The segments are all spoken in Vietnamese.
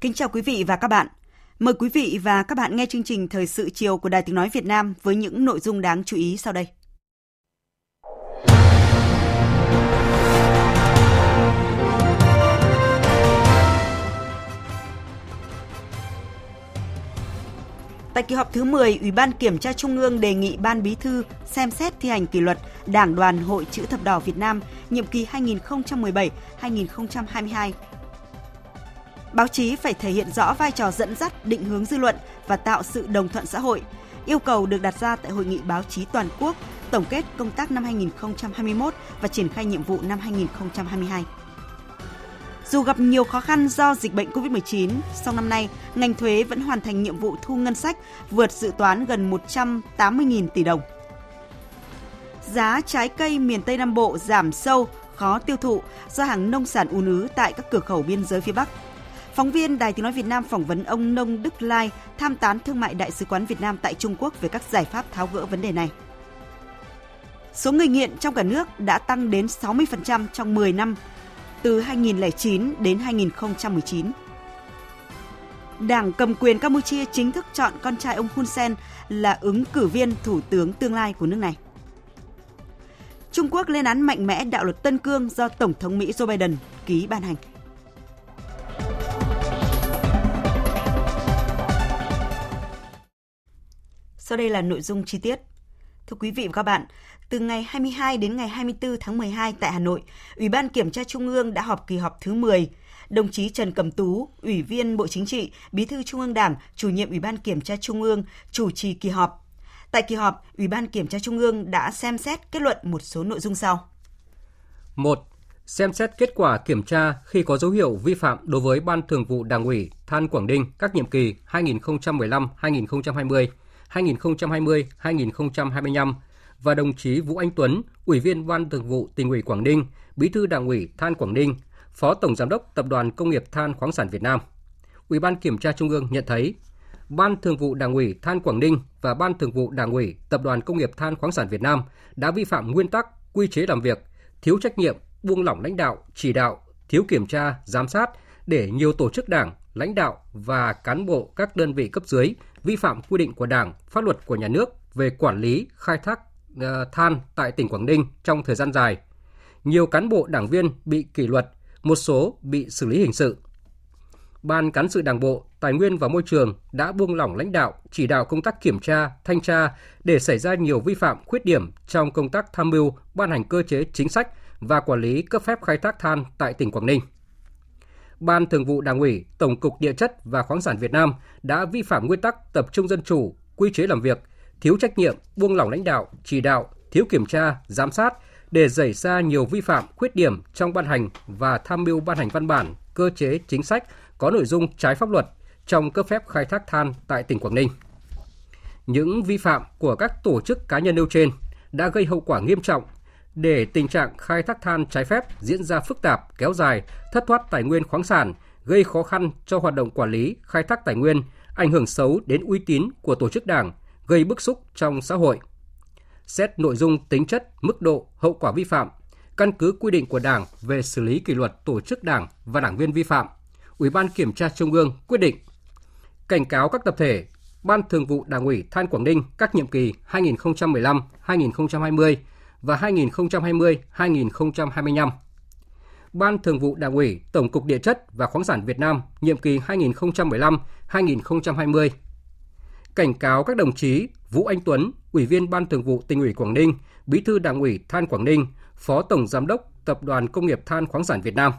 Kính chào quý vị và các bạn. Mời quý vị và các bạn nghe chương trình Thời sự chiều của Đài Tiếng Nói Việt Nam với những nội dung đáng chú ý sau đây. Tại kỳ họp thứ 10, Ủy ban Kiểm tra Trung ương đề nghị Ban Bí thư xem xét thi hành kỷ luật Đảng đoàn Hội Chữ Thập Đỏ Việt Nam nhiệm kỳ 2017-2022 báo chí phải thể hiện rõ vai trò dẫn dắt, định hướng dư luận và tạo sự đồng thuận xã hội. Yêu cầu được đặt ra tại hội nghị báo chí toàn quốc tổng kết công tác năm 2021 và triển khai nhiệm vụ năm 2022. Dù gặp nhiều khó khăn do dịch bệnh COVID-19, sau năm nay, ngành thuế vẫn hoàn thành nhiệm vụ thu ngân sách vượt dự toán gần 180.000 tỷ đồng. Giá trái cây miền Tây Nam Bộ giảm sâu, khó tiêu thụ do hàng nông sản ùn ứ tại các cửa khẩu biên giới phía Bắc. Phóng viên Đài Tiếng Nói Việt Nam phỏng vấn ông Nông Đức Lai, tham tán thương mại Đại sứ quán Việt Nam tại Trung Quốc về các giải pháp tháo gỡ vấn đề này. Số người nghiện trong cả nước đã tăng đến 60% trong 10 năm, từ 2009 đến 2019. Đảng cầm quyền Campuchia chính thức chọn con trai ông Hun Sen là ứng cử viên thủ tướng tương lai của nước này. Trung Quốc lên án mạnh mẽ đạo luật Tân Cương do Tổng thống Mỹ Joe Biden ký ban hành. Sau đây là nội dung chi tiết. Thưa quý vị và các bạn, từ ngày 22 đến ngày 24 tháng 12 tại Hà Nội, Ủy ban Kiểm tra Trung ương đã họp kỳ họp thứ 10. Đồng chí Trần Cẩm Tú, Ủy viên Bộ Chính trị, Bí thư Trung ương Đảng, chủ nhiệm Ủy ban Kiểm tra Trung ương, chủ trì kỳ họp. Tại kỳ họp, Ủy ban Kiểm tra Trung ương đã xem xét kết luận một số nội dung sau. 1. Xem xét kết quả kiểm tra khi có dấu hiệu vi phạm đối với Ban Thường vụ Đảng ủy Than Quảng Ninh các nhiệm kỳ 2015-2020, 2020-2025 và đồng chí Vũ Anh Tuấn, Ủy viên Ban Thường vụ Tỉnh ủy Quảng Ninh, Bí thư Đảng ủy Than Quảng Ninh, Phó Tổng Giám đốc Tập đoàn Công nghiệp Than khoáng sản Việt Nam. Ủy ban Kiểm tra Trung ương nhận thấy, Ban Thường vụ Đảng ủy Than Quảng Ninh và Ban Thường vụ Đảng ủy Tập đoàn Công nghiệp Than khoáng sản Việt Nam đã vi phạm nguyên tắc, quy chế làm việc, thiếu trách nhiệm, buông lỏng lãnh đạo, chỉ đạo, thiếu kiểm tra, giám sát để nhiều tổ chức đảng, lãnh đạo và cán bộ các đơn vị cấp dưới vi phạm quy định của Đảng, pháp luật của nhà nước về quản lý, khai thác uh, than tại tỉnh Quảng Ninh trong thời gian dài. Nhiều cán bộ đảng viên bị kỷ luật, một số bị xử lý hình sự. Ban cán sự Đảng bộ, Tài nguyên và Môi trường đã buông lỏng lãnh đạo, chỉ đạo công tác kiểm tra, thanh tra để xảy ra nhiều vi phạm, khuyết điểm trong công tác tham mưu, ban hành cơ chế chính sách và quản lý cấp phép khai thác than tại tỉnh Quảng Ninh. Ban Thường vụ Đảng ủy, Tổng cục Địa chất và Khoáng sản Việt Nam đã vi phạm nguyên tắc tập trung dân chủ, quy chế làm việc, thiếu trách nhiệm, buông lỏng lãnh đạo, chỉ đạo, thiếu kiểm tra, giám sát để xảy ra nhiều vi phạm, khuyết điểm trong ban hành và tham mưu ban hành văn bản, cơ chế, chính sách có nội dung trái pháp luật trong cấp phép khai thác than tại tỉnh Quảng Ninh. Những vi phạm của các tổ chức cá nhân nêu trên đã gây hậu quả nghiêm trọng để tình trạng khai thác than trái phép diễn ra phức tạp, kéo dài, thất thoát tài nguyên khoáng sản, gây khó khăn cho hoạt động quản lý, khai thác tài nguyên, ảnh hưởng xấu đến uy tín của tổ chức đảng, gây bức xúc trong xã hội. Xét nội dung tính chất, mức độ, hậu quả vi phạm, căn cứ quy định của Đảng về xử lý kỷ luật tổ chức đảng và đảng viên vi phạm, Ủy ban Kiểm tra Trung ương quyết định cảnh cáo các tập thể, Ban Thường vụ Đảng ủy Than Quảng Ninh các nhiệm kỳ 2015-2020 và 2020-2025. Ban Thường vụ Đảng ủy Tổng cục Địa chất và Khoáng sản Việt Nam nhiệm kỳ 2015-2020. Cảnh cáo các đồng chí Vũ Anh Tuấn, Ủy viên Ban Thường vụ Tỉnh ủy Quảng Ninh, Bí thư Đảng ủy Than Quảng Ninh, Phó Tổng Giám đốc Tập đoàn Công nghiệp Than khoáng sản Việt Nam.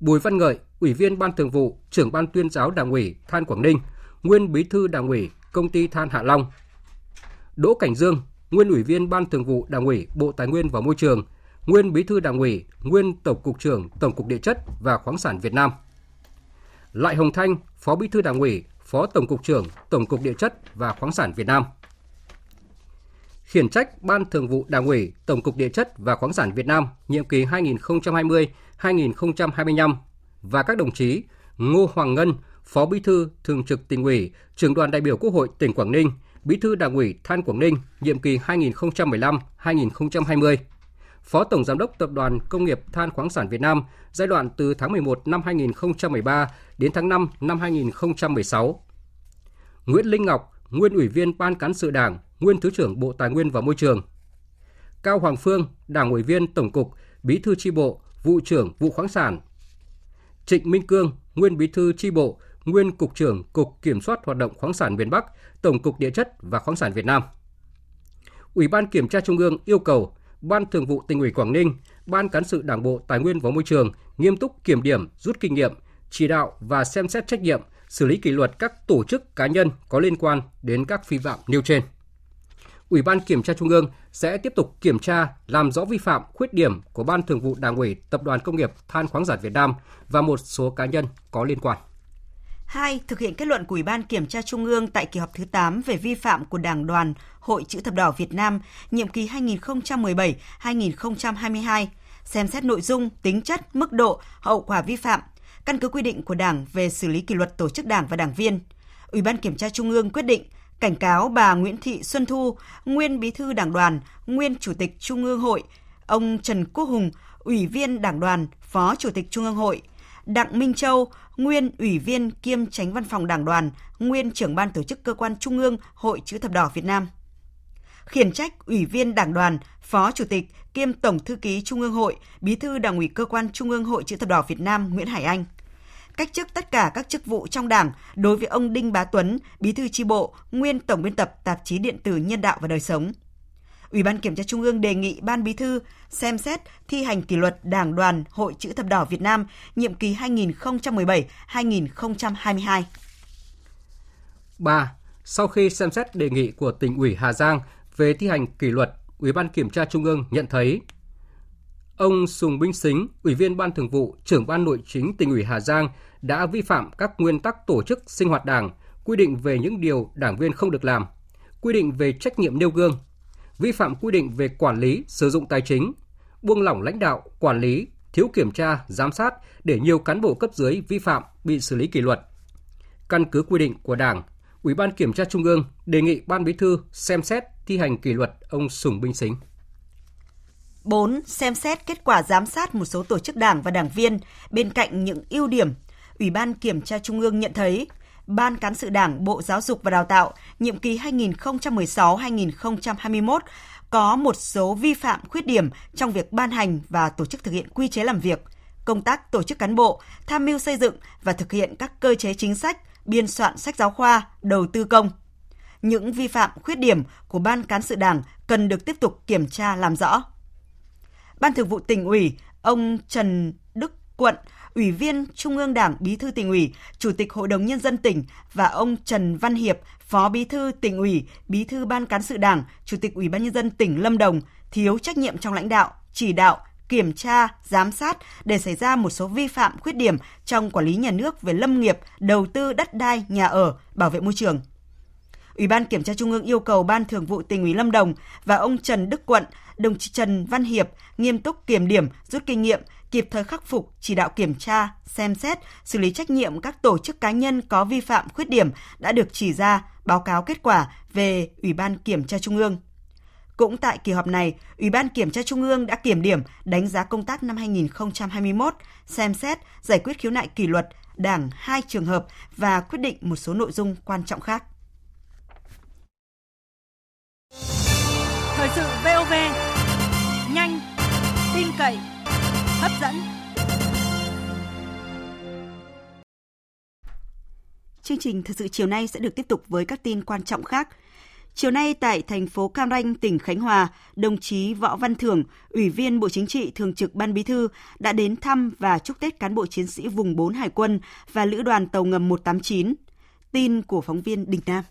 Bùi Văn Ngợi, Ủy viên Ban Thường vụ, trưởng Ban tuyên giáo Đảng ủy Than Quảng Ninh, nguyên Bí thư Đảng ủy Công ty Than Hạ Long. Đỗ Cảnh Dương, nguyên Ủy viên Ban Thường vụ Đảng ủy Bộ Tài nguyên và Môi trường, nguyên Bí thư Đảng ủy, nguyên Tổng cục trưởng Tổng cục Địa chất và Khoáng sản Việt Nam. Lại Hồng Thanh, Phó Bí thư Đảng ủy, Phó Tổng cục trưởng Tổng cục Địa chất và Khoáng sản Việt Nam. Khiển trách Ban Thường vụ Đảng ủy Tổng cục Địa chất và Khoáng sản Việt Nam nhiệm kỳ 2020-2025 và các đồng chí Ngô Hoàng Ngân, Phó Bí thư Thường trực Tỉnh ủy, Trưởng đoàn đại biểu Quốc hội tỉnh Quảng Ninh, Bí thư Đảng ủy Than Quảng Ninh nhiệm kỳ 2015-2020. Phó Tổng Giám đốc Tập đoàn Công nghiệp Than khoáng sản Việt Nam giai đoạn từ tháng 11 năm 2013 đến tháng 5 năm 2016. Nguyễn Linh Ngọc, nguyên Ủy viên Ban Cán sự Đảng, nguyên Thứ trưởng Bộ Tài nguyên và Môi trường. Cao Hoàng Phương, Đảng ủy viên Tổng cục, Bí thư tri bộ, vụ trưởng vụ khoáng sản. Trịnh Minh Cương, nguyên Bí thư tri bộ, nguyên cục trưởng Cục Kiểm soát hoạt động khoáng sản miền Bắc, Tổng cục Địa chất và khoáng sản Việt Nam. Ủy ban Kiểm tra Trung ương yêu cầu Ban Thường vụ Tỉnh ủy Quảng Ninh, Ban Cán sự Đảng bộ Tài nguyên và Môi trường nghiêm túc kiểm điểm, rút kinh nghiệm, chỉ đạo và xem xét trách nhiệm, xử lý kỷ luật các tổ chức cá nhân có liên quan đến các vi phạm nêu trên. Ủy ban Kiểm tra Trung ương sẽ tiếp tục kiểm tra, làm rõ vi phạm, khuyết điểm của Ban Thường vụ Đảng ủy Tập đoàn Công nghiệp Than khoáng sản Việt Nam và một số cá nhân có liên quan. 2. Thực hiện kết luận của Ủy ban Kiểm tra Trung ương tại kỳ họp thứ 8 về vi phạm của Đảng đoàn Hội Chữ Thập Đỏ Việt Nam nhiệm kỳ 2017-2022, xem xét nội dung, tính chất, mức độ, hậu quả vi phạm, căn cứ quy định của Đảng về xử lý kỷ luật tổ chức Đảng và đảng viên. Ủy ban Kiểm tra Trung ương quyết định cảnh cáo bà Nguyễn Thị Xuân Thu, nguyên Bí thư Đảng đoàn, nguyên Chủ tịch Trung ương Hội, ông Trần Quốc Hùng, Ủy viên Đảng đoàn, Phó Chủ tịch Trung ương Hội, Đặng Minh Châu, nguyên Ủy viên kiêm Tránh Văn phòng Đảng đoàn, nguyên trưởng ban tổ chức cơ quan Trung ương Hội Chữ Thập Đỏ Việt Nam. Khiển trách Ủy viên Đảng đoàn, Phó Chủ tịch kiêm Tổng thư ký Trung ương Hội, Bí thư Đảng ủy cơ quan Trung ương Hội Chữ Thập Đỏ Việt Nam Nguyễn Hải Anh. Cách chức tất cả các chức vụ trong Đảng đối với ông Đinh Bá Tuấn, Bí thư chi bộ, nguyên tổng biên tập tạp chí điện tử Nhân đạo và đời sống. Ủy ban Kiểm tra Trung ương đề nghị Ban Bí thư xem xét thi hành kỷ luật Đảng đoàn Hội Chữ Thập Đỏ Việt Nam nhiệm kỳ 2017-2022. 3. Sau khi xem xét đề nghị của tỉnh ủy Hà Giang về thi hành kỷ luật, Ủy ban Kiểm tra Trung ương nhận thấy ông Sùng Binh Xính, Ủy viên Ban Thường vụ, trưởng Ban Nội chính tỉnh ủy Hà Giang đã vi phạm các nguyên tắc tổ chức sinh hoạt Đảng, quy định về những điều đảng viên không được làm, quy định về trách nhiệm nêu gương, vi phạm quy định về quản lý sử dụng tài chính, buông lỏng lãnh đạo, quản lý, thiếu kiểm tra, giám sát để nhiều cán bộ cấp dưới vi phạm bị xử lý kỷ luật. Căn cứ quy định của Đảng, Ủy ban Kiểm tra Trung ương đề nghị Ban Bí thư xem xét thi hành kỷ luật ông Sùng Binh Xính. 4. Xem xét kết quả giám sát một số tổ chức đảng và đảng viên bên cạnh những ưu điểm. Ủy ban Kiểm tra Trung ương nhận thấy Ban Cán sự Đảng Bộ Giáo dục và Đào tạo nhiệm kỳ 2016-2021 có một số vi phạm khuyết điểm trong việc ban hành và tổ chức thực hiện quy chế làm việc, công tác tổ chức cán bộ, tham mưu xây dựng và thực hiện các cơ chế chính sách, biên soạn sách giáo khoa, đầu tư công. Những vi phạm khuyết điểm của Ban Cán sự Đảng cần được tiếp tục kiểm tra làm rõ. Ban Thường vụ tỉnh ủy, ông Trần Đức Quận, Ủy viên Trung ương Đảng, Bí thư tỉnh ủy, Chủ tịch Hội đồng nhân dân tỉnh và ông Trần Văn Hiệp, Phó Bí thư tỉnh ủy, Bí thư Ban cán sự Đảng, Chủ tịch Ủy ban nhân dân tỉnh Lâm Đồng thiếu trách nhiệm trong lãnh đạo, chỉ đạo, kiểm tra, giám sát để xảy ra một số vi phạm khuyết điểm trong quản lý nhà nước về lâm nghiệp, đầu tư đất đai, nhà ở, bảo vệ môi trường. Ủy ban Kiểm tra Trung ương yêu cầu Ban Thường vụ tỉnh ủy Lâm Đồng và ông Trần Đức Quận, đồng chí Trần Văn Hiệp nghiêm túc kiểm điểm, rút kinh nghiệm, kịp thời khắc phục, chỉ đạo kiểm tra, xem xét, xử lý trách nhiệm các tổ chức cá nhân có vi phạm khuyết điểm đã được chỉ ra, báo cáo kết quả về Ủy ban Kiểm tra Trung ương. Cũng tại kỳ họp này, Ủy ban Kiểm tra Trung ương đã kiểm điểm, đánh giá công tác năm 2021, xem xét, giải quyết khiếu nại kỷ luật Đảng hai trường hợp và quyết định một số nội dung quan trọng khác. Thời sự VOV, nhanh, tin cậy, hấp dẫn. Chương trình thời sự chiều nay sẽ được tiếp tục với các tin quan trọng khác. Chiều nay tại thành phố Cam Ranh, tỉnh Khánh Hòa, đồng chí Võ Văn Thưởng, Ủy viên Bộ Chính trị, Thường trực Ban Bí thư đã đến thăm và chúc Tết cán bộ chiến sĩ vùng 4 Hải quân và Lữ đoàn tàu ngầm 189. Tin của phóng viên Đình Nam.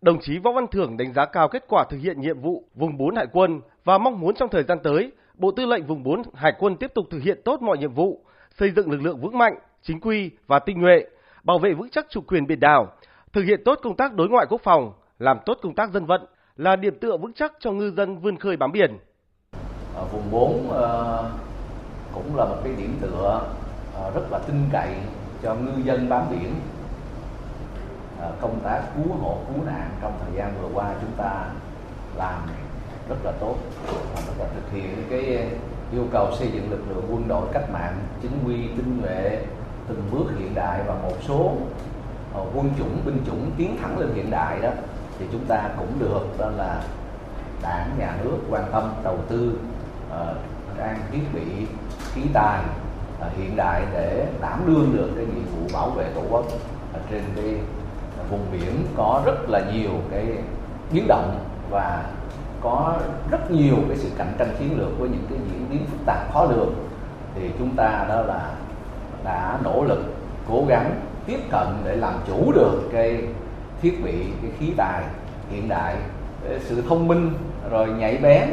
Đồng chí Võ Văn Thưởng đánh giá cao kết quả thực hiện nhiệm vụ vùng 4 Hải quân và mong muốn trong thời gian tới, Bộ Tư lệnh vùng 4 Hải quân tiếp tục thực hiện tốt mọi nhiệm vụ, xây dựng lực lượng vững mạnh, chính quy và tinh nhuệ, bảo vệ vững chắc chủ quyền biển đảo, thực hiện tốt công tác đối ngoại quốc phòng, làm tốt công tác dân vận là điểm tựa vững chắc cho ngư dân vươn khơi bám biển. Ở vùng 4 ờ, cũng là một cái điểm tựa ờ, rất là tin cậy cho ngư dân bám biển. Ờ, công tác cứu hộ cứu nạn trong thời gian vừa qua chúng ta làm rất là tốt. Và thực hiện cái ờ, yêu cầu xây dựng lực lượng quân đội cách mạng chính quy tinh nhuệ từng bước hiện đại và một số ờ, quân chủng binh chủng tiến thẳng lên hiện đại đó thì chúng ta cũng được đó là đảng nhà nước quan tâm đầu tư uh, trang thiết bị khí tài uh, hiện đại để đảm đương được cái nhiệm vụ bảo vệ tổ quốc trên cái vùng biển có rất là nhiều cái biến động và có rất nhiều cái sự cạnh tranh chiến lược với những cái diễn biến phức tạp khó lường, thì chúng ta đó là đã nỗ lực cố gắng tiếp cận để làm chủ được cái thiết bị, cái khí tài hiện đại sự thông minh, rồi nhạy bén,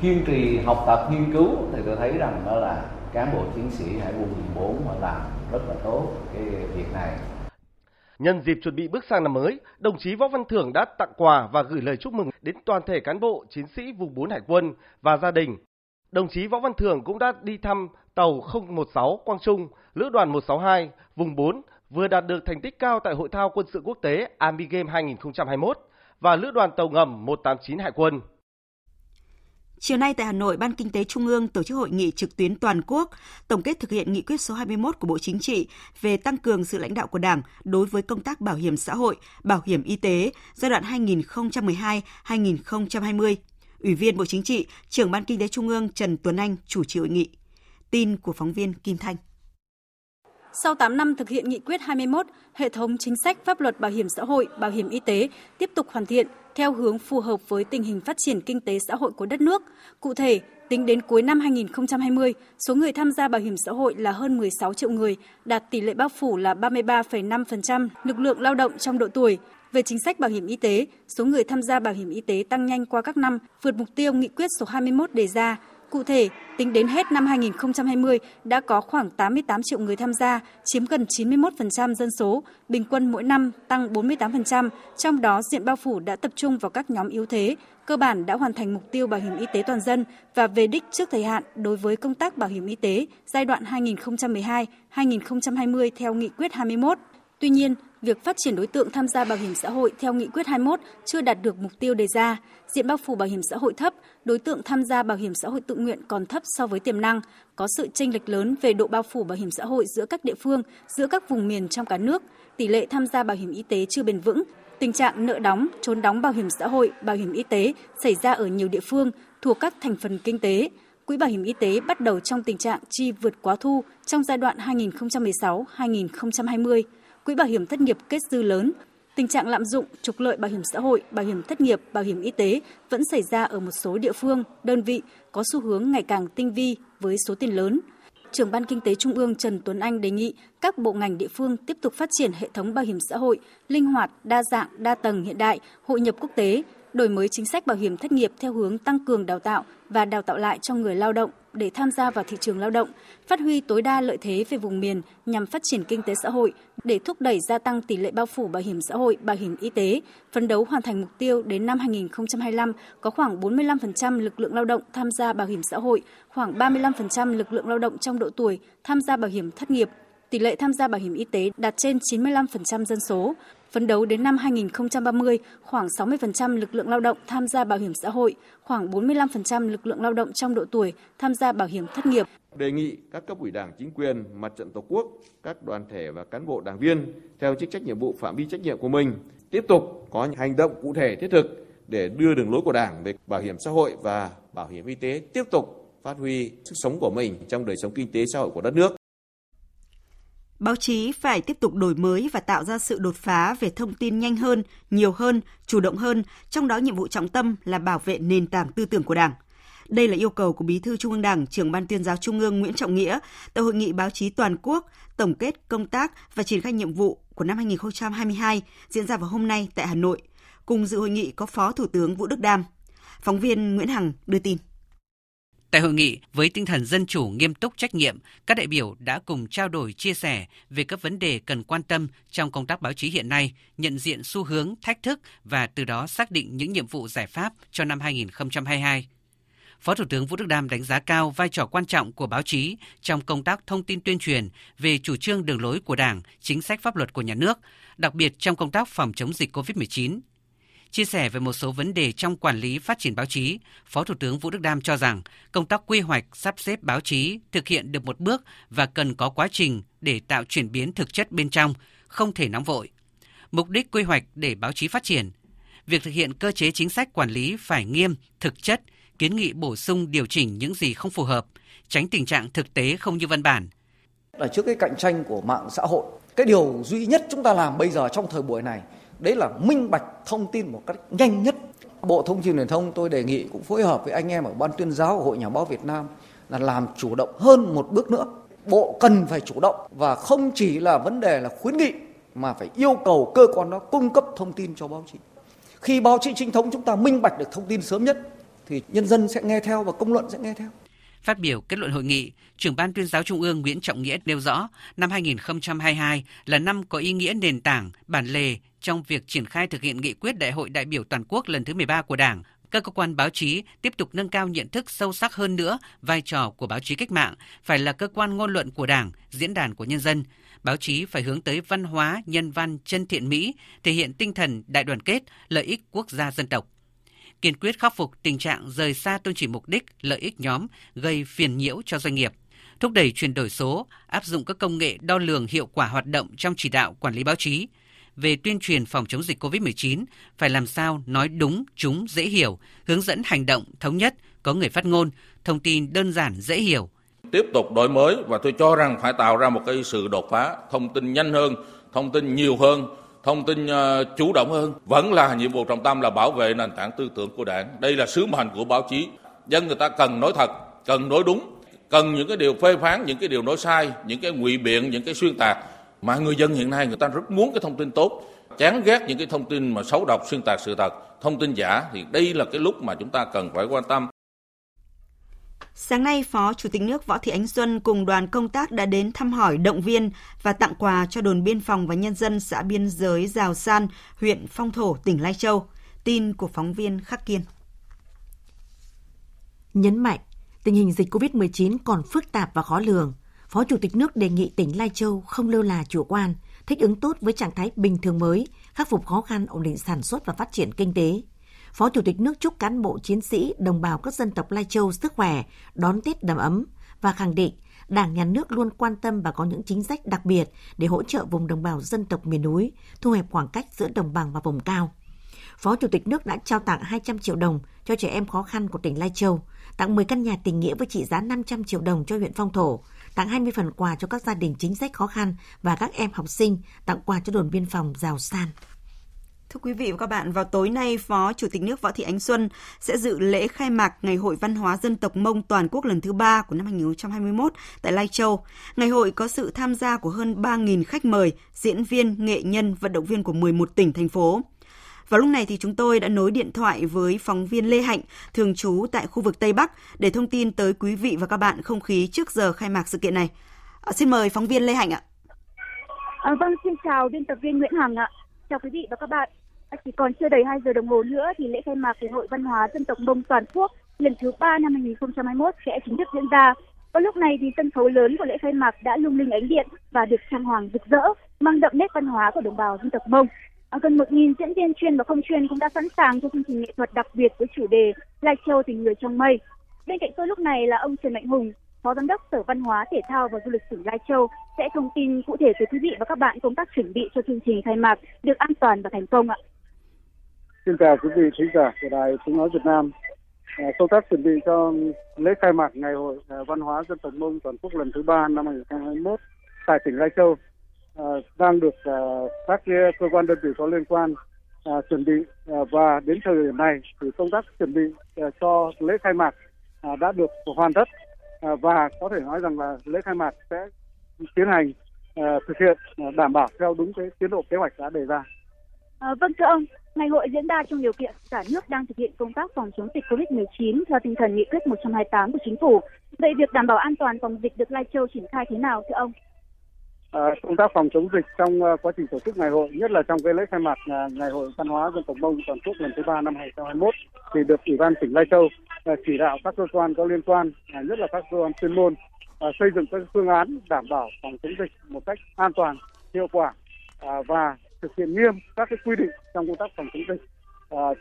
kiên trì học tập, nghiên cứu, thì tôi thấy rằng đó là cán bộ chiến sĩ hải quân 14 họ làm rất là tốt cái việc này. Nhân dịp chuẩn bị bước sang năm mới, đồng chí Võ Văn Thưởng đã tặng quà và gửi lời chúc mừng đến toàn thể cán bộ, chiến sĩ vùng 4 Hải quân và gia đình. Đồng chí Võ Văn Thưởng cũng đã đi thăm tàu 016 Quang Trung, lữ đoàn 162, vùng 4 vừa đạt được thành tích cao tại hội thao quân sự quốc tế Army Game 2021 và lữ đoàn tàu ngầm 189 Hải quân. Chiều nay tại Hà Nội, Ban Kinh tế Trung ương tổ chức hội nghị trực tuyến toàn quốc tổng kết thực hiện nghị quyết số 21 của Bộ Chính trị về tăng cường sự lãnh đạo của Đảng đối với công tác bảo hiểm xã hội, bảo hiểm y tế giai đoạn 2012-2020. Ủy viên Bộ Chính trị, trưởng Ban Kinh tế Trung ương Trần Tuấn Anh chủ trì hội nghị. Tin của phóng viên Kim Thanh. Sau 8 năm thực hiện nghị quyết 21, hệ thống chính sách pháp luật bảo hiểm xã hội, bảo hiểm y tế tiếp tục hoàn thiện theo hướng phù hợp với tình hình phát triển kinh tế xã hội của đất nước. Cụ thể, tính đến cuối năm 2020, số người tham gia bảo hiểm xã hội là hơn 16 triệu người, đạt tỷ lệ bao phủ là 33,5% lực lượng lao động trong độ tuổi. Về chính sách bảo hiểm y tế, số người tham gia bảo hiểm y tế tăng nhanh qua các năm, vượt mục tiêu nghị quyết số 21 đề ra Cụ thể, tính đến hết năm 2020 đã có khoảng 88 triệu người tham gia, chiếm gần 91% dân số, bình quân mỗi năm tăng 48%, trong đó diện bao phủ đã tập trung vào các nhóm yếu thế, cơ bản đã hoàn thành mục tiêu bảo hiểm y tế toàn dân và về đích trước thời hạn đối với công tác bảo hiểm y tế giai đoạn 2012-2020 theo nghị quyết 21. Tuy nhiên, việc phát triển đối tượng tham gia bảo hiểm xã hội theo nghị quyết 21 chưa đạt được mục tiêu đề ra, diện bao phủ bảo hiểm xã hội thấp, đối tượng tham gia bảo hiểm xã hội tự nguyện còn thấp so với tiềm năng, có sự chênh lệch lớn về độ bao phủ bảo hiểm xã hội giữa các địa phương, giữa các vùng miền trong cả nước, tỷ lệ tham gia bảo hiểm y tế chưa bền vững, tình trạng nợ đóng, trốn đóng bảo hiểm xã hội, bảo hiểm y tế xảy ra ở nhiều địa phương thuộc các thành phần kinh tế. Quỹ bảo hiểm y tế bắt đầu trong tình trạng chi vượt quá thu trong giai đoạn 2016-2020 quỹ bảo hiểm thất nghiệp kết dư lớn. Tình trạng lạm dụng, trục lợi bảo hiểm xã hội, bảo hiểm thất nghiệp, bảo hiểm y tế vẫn xảy ra ở một số địa phương, đơn vị có xu hướng ngày càng tinh vi với số tiền lớn. Trưởng ban Kinh tế Trung ương Trần Tuấn Anh đề nghị các bộ ngành địa phương tiếp tục phát triển hệ thống bảo hiểm xã hội linh hoạt, đa dạng, đa tầng hiện đại, hội nhập quốc tế, đổi mới chính sách bảo hiểm thất nghiệp theo hướng tăng cường đào tạo và đào tạo lại cho người lao động để tham gia vào thị trường lao động, phát huy tối đa lợi thế về vùng miền nhằm phát triển kinh tế xã hội để thúc đẩy gia tăng tỷ lệ bao phủ bảo hiểm xã hội, bảo hiểm y tế, phấn đấu hoàn thành mục tiêu đến năm 2025 có khoảng 45% lực lượng lao động tham gia bảo hiểm xã hội, khoảng 35% lực lượng lao động trong độ tuổi tham gia bảo hiểm thất nghiệp, tỷ lệ tham gia bảo hiểm y tế đạt trên 95% dân số. Phấn đấu đến năm 2030, khoảng 60% lực lượng lao động tham gia bảo hiểm xã hội, khoảng 45% lực lượng lao động trong độ tuổi tham gia bảo hiểm thất nghiệp. Đề nghị các cấp ủy Đảng, chính quyền, mặt trận Tổ quốc, các đoàn thể và cán bộ đảng viên theo chức trách nhiệm vụ phạm vi trách nhiệm của mình tiếp tục có những hành động cụ thể thiết thực để đưa đường lối của Đảng về bảo hiểm xã hội và bảo hiểm y tế tiếp tục phát huy sức sống của mình trong đời sống kinh tế xã hội của đất nước. Báo chí phải tiếp tục đổi mới và tạo ra sự đột phá về thông tin nhanh hơn, nhiều hơn, chủ động hơn, trong đó nhiệm vụ trọng tâm là bảo vệ nền tảng tư tưởng của Đảng. Đây là yêu cầu của Bí thư Trung ương Đảng, trưởng Ban tuyên giáo Trung ương Nguyễn Trọng Nghĩa tại hội nghị báo chí toàn quốc tổng kết công tác và triển khai nhiệm vụ của năm 2022 diễn ra vào hôm nay tại Hà Nội. Cùng dự hội nghị có Phó Thủ tướng Vũ Đức Đam. Phóng viên Nguyễn Hằng đưa tin. Tại hội nghị, với tinh thần dân chủ nghiêm túc trách nhiệm, các đại biểu đã cùng trao đổi chia sẻ về các vấn đề cần quan tâm trong công tác báo chí hiện nay, nhận diện xu hướng, thách thức và từ đó xác định những nhiệm vụ giải pháp cho năm 2022. Phó Thủ tướng Vũ Đức Đam đánh giá cao vai trò quan trọng của báo chí trong công tác thông tin tuyên truyền về chủ trương đường lối của Đảng, chính sách pháp luật của nhà nước, đặc biệt trong công tác phòng chống dịch COVID-19. Chia sẻ về một số vấn đề trong quản lý phát triển báo chí, Phó Thủ tướng Vũ Đức Đam cho rằng công tác quy hoạch sắp xếp báo chí thực hiện được một bước và cần có quá trình để tạo chuyển biến thực chất bên trong, không thể nóng vội. Mục đích quy hoạch để báo chí phát triển. Việc thực hiện cơ chế chính sách quản lý phải nghiêm, thực chất, kiến nghị bổ sung điều chỉnh những gì không phù hợp, tránh tình trạng thực tế không như văn bản. Là trước cái cạnh tranh của mạng xã hội, cái điều duy nhất chúng ta làm bây giờ trong thời buổi này đấy là minh bạch thông tin một cách nhanh nhất. Bộ Thông tin Truyền thông tôi đề nghị cũng phối hợp với anh em ở Ban tuyên giáo của Hội Nhà báo Việt Nam là làm chủ động hơn một bước nữa. Bộ cần phải chủ động và không chỉ là vấn đề là khuyến nghị mà phải yêu cầu cơ quan đó cung cấp thông tin cho báo chí. Khi báo chí chính thống chúng ta minh bạch được thông tin sớm nhất thì nhân dân sẽ nghe theo và công luận sẽ nghe theo. Phát biểu kết luận hội nghị, trưởng ban tuyên giáo Trung ương Nguyễn Trọng Nghĩa nêu rõ, năm 2022 là năm có ý nghĩa nền tảng, bản lề trong việc triển khai thực hiện nghị quyết Đại hội đại biểu toàn quốc lần thứ 13 của Đảng. Các cơ quan báo chí tiếp tục nâng cao nhận thức sâu sắc hơn nữa vai trò của báo chí cách mạng, phải là cơ quan ngôn luận của Đảng, diễn đàn của nhân dân. Báo chí phải hướng tới văn hóa, nhân văn, chân thiện mỹ, thể hiện tinh thần đại đoàn kết, lợi ích quốc gia dân tộc kiên quyết khắc phục tình trạng rời xa tôn chỉ mục đích, lợi ích nhóm gây phiền nhiễu cho doanh nghiệp, thúc đẩy chuyển đổi số, áp dụng các công nghệ đo lường hiệu quả hoạt động trong chỉ đạo quản lý báo chí. Về tuyên truyền phòng chống dịch COVID-19, phải làm sao nói đúng, chúng, dễ hiểu, hướng dẫn hành động thống nhất, có người phát ngôn, thông tin đơn giản, dễ hiểu. Tiếp tục đổi mới và tôi cho rằng phải tạo ra một cái sự đột phá, thông tin nhanh hơn, thông tin nhiều hơn, thông tin ờ, chủ động hơn. Vẫn là nhiệm vụ trọng tâm là bảo vệ nền tảng tư tưởng của đảng. Đây là sứ mệnh của báo chí. Dân người ta cần nói thật cần nói đúng cần những cái điều phê phán những cái điều nói sai những cái ngụy biện những cái xuyên tạc mà người dân hiện nay người ta rất muốn cái thông tin tốt chán ghét những cái thông tin mà xấu độc xuyên tạc sự thật thông tin giả thì đây là cái lúc mà chúng ta cần phải quan tâm Sáng nay, Phó Chủ tịch nước Võ Thị Ánh Xuân cùng đoàn công tác đã đến thăm hỏi, động viên và tặng quà cho đồn biên phòng và nhân dân xã biên giới Giào San, huyện Phong Thổ, tỉnh Lai Châu. Tin của phóng viên Khắc Kiên. Nhấn mạnh, tình hình dịch COVID-19 còn phức tạp và khó lường. Phó Chủ tịch nước đề nghị tỉnh Lai Châu không lơ là chủ quan, thích ứng tốt với trạng thái bình thường mới, khắc phục khó khăn, ổn định sản xuất và phát triển kinh tế, Phó Chủ tịch nước chúc cán bộ chiến sĩ, đồng bào các dân tộc Lai Châu sức khỏe, đón Tết đầm ấm và khẳng định Đảng, Nhà nước luôn quan tâm và có những chính sách đặc biệt để hỗ trợ vùng đồng bào dân tộc miền núi, thu hẹp khoảng cách giữa đồng bằng và vùng cao. Phó Chủ tịch nước đã trao tặng 200 triệu đồng cho trẻ em khó khăn của tỉnh Lai Châu, tặng 10 căn nhà tình nghĩa với trị giá 500 triệu đồng cho huyện Phong Thổ, tặng 20 phần quà cho các gia đình chính sách khó khăn và các em học sinh, tặng quà cho đồn biên phòng Giào San. Thưa quý vị và các bạn, vào tối nay, Phó Chủ tịch nước Võ Thị Ánh Xuân sẽ dự lễ khai mạc Ngày hội Văn hóa Dân tộc Mông Toàn quốc lần thứ ba của năm 2021 tại Lai Châu. Ngày hội có sự tham gia của hơn 3.000 khách mời, diễn viên, nghệ nhân, vận động viên của 11 tỉnh, thành phố. Vào lúc này thì chúng tôi đã nối điện thoại với phóng viên Lê Hạnh, thường trú tại khu vực Tây Bắc để thông tin tới quý vị và các bạn không khí trước giờ khai mạc sự kiện này. À, xin mời phóng viên Lê Hạnh ạ. À, vâng, xin chào biên tập viên Nguyễn Hằng ạ. Chào quý vị và các bạn. À, chỉ còn chưa đầy 2 giờ đồng hồ nữa thì lễ khai mạc Ngày hội Văn hóa Dân tộc Mông toàn quốc lần thứ 3 năm 2021 sẽ chính thức diễn ra. Vào lúc này thì sân khấu lớn của lễ khai mạc đã lung linh ánh điện và được trang hoàng rực rỡ, mang đậm nét văn hóa của đồng bào dân tộc Mông. À, gần 1.000 diễn viên chuyên và không chuyên cũng đã sẵn sàng cho chương trình nghệ thuật đặc biệt với chủ đề Lai Châu tình người trong mây. Bên cạnh tôi lúc này là ông Trần Mạnh Hùng, Phó Giám đốc Sở Văn hóa, Thể thao và Du lịch tỉnh Lai Châu sẽ thông tin cụ thể tới quý vị và các bạn công tác chuẩn bị cho chương trình khai mạc được an toàn và thành công ạ. Xin chào quý vị khán giả của Đài Tiếng Nói Việt Nam. À, công tác chuẩn bị cho lễ khai mạc Ngày hội à, Văn hóa Dân tộc Mông toàn quốc lần thứ ba năm 2021 tại tỉnh Lai Châu Ờ, đang được ờ, các cơ quan đơn vị có liên quan ờ, chuẩn bị và đến thời điểm này thì công tác chuẩn bị cho lễ khai mạc đã được hoàn tất và có thể nói rằng là lễ khai mạc sẽ tiến hành thực hiện đảm bảo theo đúng cái tiến độ kế hoạch đã đề ra. À, vâng thưa ông, ngày hội diễn ra trong điều kiện cả nước đang thực hiện công tác phòng chống dịch COVID-19 theo tinh thần nghị quyết 128 của chính phủ. Vậy việc đảm bảo an toàn phòng dịch được Lai Châu triển khai thế nào thưa ông? Ờ, công tác phòng chống dịch trong ờ, quá trình tổ chức ngày hội, nhất là trong cái lễ khai mạc ờ, ngày hội văn hóa dân tộc Mông toàn quốc lần thứ ba năm 2021 thì được Ủy ban tỉnh Lai Châu chỉ đạo các cơ quan có liên quan, nhất là các cơ quan chuyên môn xây dựng các phương án đảm bảo phòng chống dịch một cách an toàn, hiệu quả và thực hiện nghiêm các cái quy định trong công tác phòng chống dịch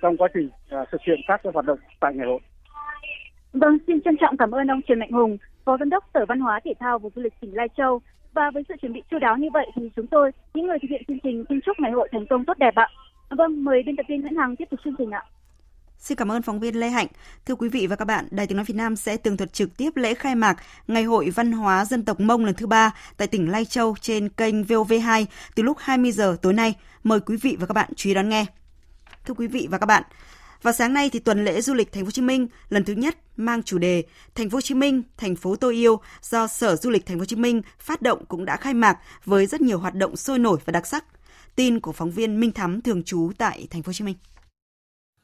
trong quá trình thực hiện các cái hoạt động tại ngày hội. Vâng, xin trân trọng cảm ơn ông Trần Mạnh Hùng, Phó Giám đốc Sở Văn hóa Thể thao và Du lịch tỉnh Lai Châu. Và với sự chuẩn bị chu đáo như vậy thì chúng tôi, những người thực hiện chương trình xin chúc ngày hội thành công tốt đẹp ạ. Vâng, mời biên tập viên Nguyễn Hằng tiếp tục chương trình ạ. Xin cảm ơn phóng viên Lê Hạnh. Thưa quý vị và các bạn, Đài Tiếng Nói Việt Nam sẽ tường thuật trực tiếp lễ khai mạc Ngày hội Văn hóa Dân tộc Mông lần thứ ba tại tỉnh Lai Châu trên kênh VOV2 từ lúc 20 giờ tối nay. Mời quý vị và các bạn chú ý đón nghe. Thưa quý vị và các bạn, vào sáng nay thì tuần lễ du lịch Thành phố Hồ Chí Minh lần thứ nhất mang chủ đề Thành phố Hồ Chí Minh, thành phố tôi yêu do Sở Du lịch Thành phố Hồ Chí Minh phát động cũng đã khai mạc với rất nhiều hoạt động sôi nổi và đặc sắc. Tin của phóng viên Minh Thắm thường trú tại Thành phố Hồ Chí Minh.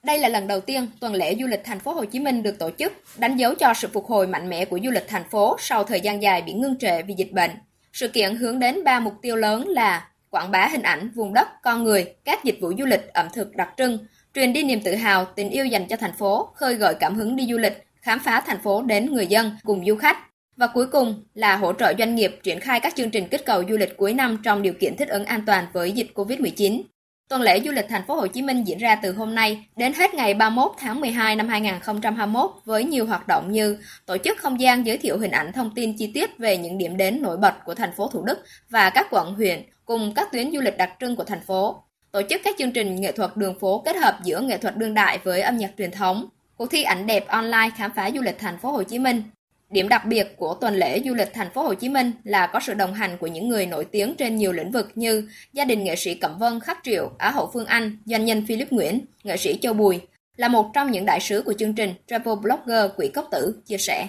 Đây là lần đầu tiên tuần lễ du lịch thành phố Hồ Chí Minh được tổ chức, đánh dấu cho sự phục hồi mạnh mẽ của du lịch thành phố sau thời gian dài bị ngưng trệ vì dịch bệnh. Sự kiện hướng đến ba mục tiêu lớn là quảng bá hình ảnh vùng đất, con người, các dịch vụ du lịch ẩm thực đặc trưng, truyền đi niềm tự hào, tình yêu dành cho thành phố, khơi gợi cảm hứng đi du lịch, khám phá thành phố đến người dân cùng du khách. Và cuối cùng là hỗ trợ doanh nghiệp triển khai các chương trình kích cầu du lịch cuối năm trong điều kiện thích ứng an toàn với dịch COVID-19. Tuần lễ du lịch thành phố Hồ Chí Minh diễn ra từ hôm nay đến hết ngày 31 tháng 12 năm 2021 với nhiều hoạt động như tổ chức không gian giới thiệu hình ảnh thông tin chi tiết về những điểm đến nổi bật của thành phố Thủ Đức và các quận huyện cùng các tuyến du lịch đặc trưng của thành phố, tổ chức các chương trình nghệ thuật đường phố kết hợp giữa nghệ thuật đương đại với âm nhạc truyền thống, cuộc thi ảnh đẹp online khám phá du lịch thành phố Hồ Chí Minh, Điểm đặc biệt của tuần lễ du lịch thành phố Hồ Chí Minh là có sự đồng hành của những người nổi tiếng trên nhiều lĩnh vực như gia đình nghệ sĩ Cẩm Vân Khắc Triệu, Á hậu Phương Anh, doanh nhân Philip Nguyễn, nghệ sĩ Châu Bùi, là một trong những đại sứ của chương trình Travel Blogger Quỹ Cốc Tử chia sẻ.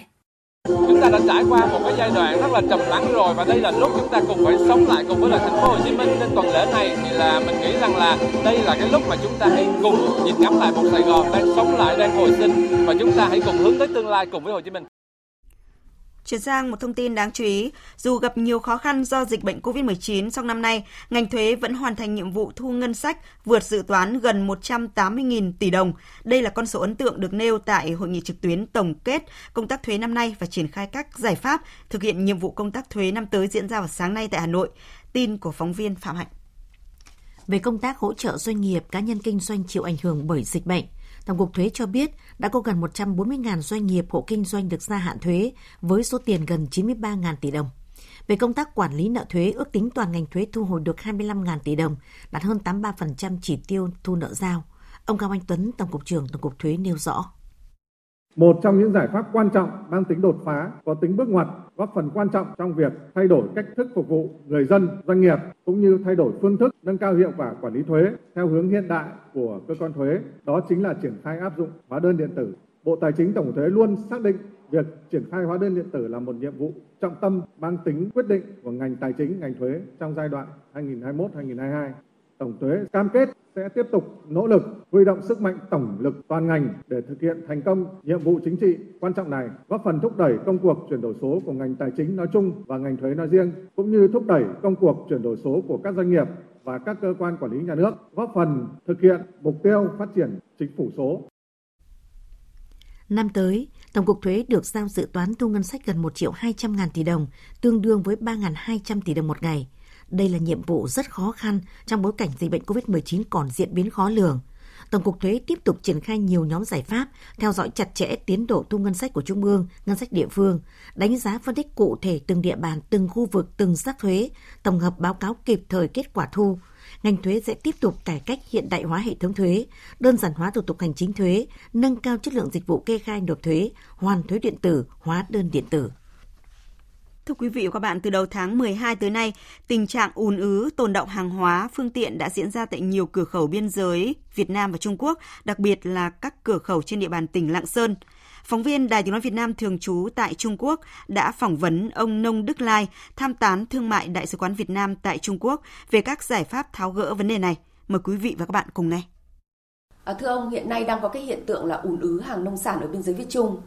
Chúng ta đã trải qua một cái giai đoạn rất là trầm lắng rồi và đây là lúc chúng ta cùng phải sống lại cùng với là thành phố Hồ Chí Minh nên tuần lễ này thì là mình nghĩ rằng là đây là cái lúc mà chúng ta hãy cùng nhìn ngắm lại một Sài Gòn đang sống lại, đang hồi sinh và chúng ta hãy cùng hướng tới tương lai cùng với Hồ Chí Minh. Chuyển sang một thông tin đáng chú ý, dù gặp nhiều khó khăn do dịch bệnh COVID-19 trong năm nay, ngành thuế vẫn hoàn thành nhiệm vụ thu ngân sách vượt dự toán gần 180.000 tỷ đồng. Đây là con số ấn tượng được nêu tại hội nghị trực tuyến tổng kết công tác thuế năm nay và triển khai các giải pháp thực hiện nhiệm vụ công tác thuế năm tới diễn ra vào sáng nay tại Hà Nội. Tin của phóng viên Phạm Hạnh. Về công tác hỗ trợ doanh nghiệp cá nhân kinh doanh chịu ảnh hưởng bởi dịch bệnh, Tổng cục Thuế cho biết đã có gần 140.000 doanh nghiệp hộ kinh doanh được gia hạn thuế với số tiền gần 93.000 tỷ đồng. Về công tác quản lý nợ thuế, ước tính toàn ngành thuế thu hồi được 25.000 tỷ đồng, đạt hơn 83% chỉ tiêu thu nợ giao. Ông Cao Anh Tuấn, Tổng cục trưởng Tổng cục Thuế nêu rõ. Một trong những giải pháp quan trọng mang tính đột phá, có tính bước ngoặt, góp phần quan trọng trong việc thay đổi cách thức phục vụ người dân, doanh nghiệp cũng như thay đổi phương thức nâng cao hiệu quả quản lý thuế theo hướng hiện đại của cơ quan thuế. Đó chính là triển khai áp dụng hóa đơn điện tử. Bộ Tài chính Tổng thuế luôn xác định việc triển khai hóa đơn điện tử là một nhiệm vụ trọng tâm mang tính quyết định của ngành tài chính, ngành thuế trong giai đoạn 2021-2022. Tổng thuế cam kết sẽ tiếp tục nỗ lực huy động sức mạnh tổng lực toàn ngành để thực hiện thành công nhiệm vụ chính trị quan trọng này, góp phần thúc đẩy công cuộc chuyển đổi số của ngành tài chính nói chung và ngành thuế nói riêng, cũng như thúc đẩy công cuộc chuyển đổi số của các doanh nghiệp và các cơ quan quản lý nhà nước, góp phần thực hiện mục tiêu phát triển chính phủ số. Năm tới, Tổng cục Thuế được giao dự toán thu ngân sách gần 1 triệu 200 ngàn tỷ đồng, tương đương với 3.200 tỷ đồng một ngày – đây là nhiệm vụ rất khó khăn trong bối cảnh dịch bệnh COVID-19 còn diễn biến khó lường. Tổng cục Thuế tiếp tục triển khai nhiều nhóm giải pháp, theo dõi chặt chẽ tiến độ thu ngân sách của Trung ương, ngân sách địa phương, đánh giá phân tích cụ thể từng địa bàn, từng khu vực, từng sắc thuế, tổng hợp báo cáo kịp thời kết quả thu. Ngành thuế sẽ tiếp tục cải cách hiện đại hóa hệ thống thuế, đơn giản hóa thủ tục hành chính thuế, nâng cao chất lượng dịch vụ kê khai nộp thuế, hoàn thuế điện tử, hóa đơn điện tử. Thưa quý vị và các bạn, từ đầu tháng 12 tới nay, tình trạng ùn ứ tồn động hàng hóa, phương tiện đã diễn ra tại nhiều cửa khẩu biên giới Việt Nam và Trung Quốc, đặc biệt là các cửa khẩu trên địa bàn tỉnh Lạng Sơn. Phóng viên Đài Tiếng Nói Việt Nam thường trú tại Trung Quốc đã phỏng vấn ông Nông Đức Lai, tham tán thương mại Đại sứ quán Việt Nam tại Trung Quốc về các giải pháp tháo gỡ vấn đề này. Mời quý vị và các bạn cùng nghe. À, thưa ông, hiện nay đang có cái hiện tượng là ùn ứ hàng nông sản ở biên giới Việt Trung.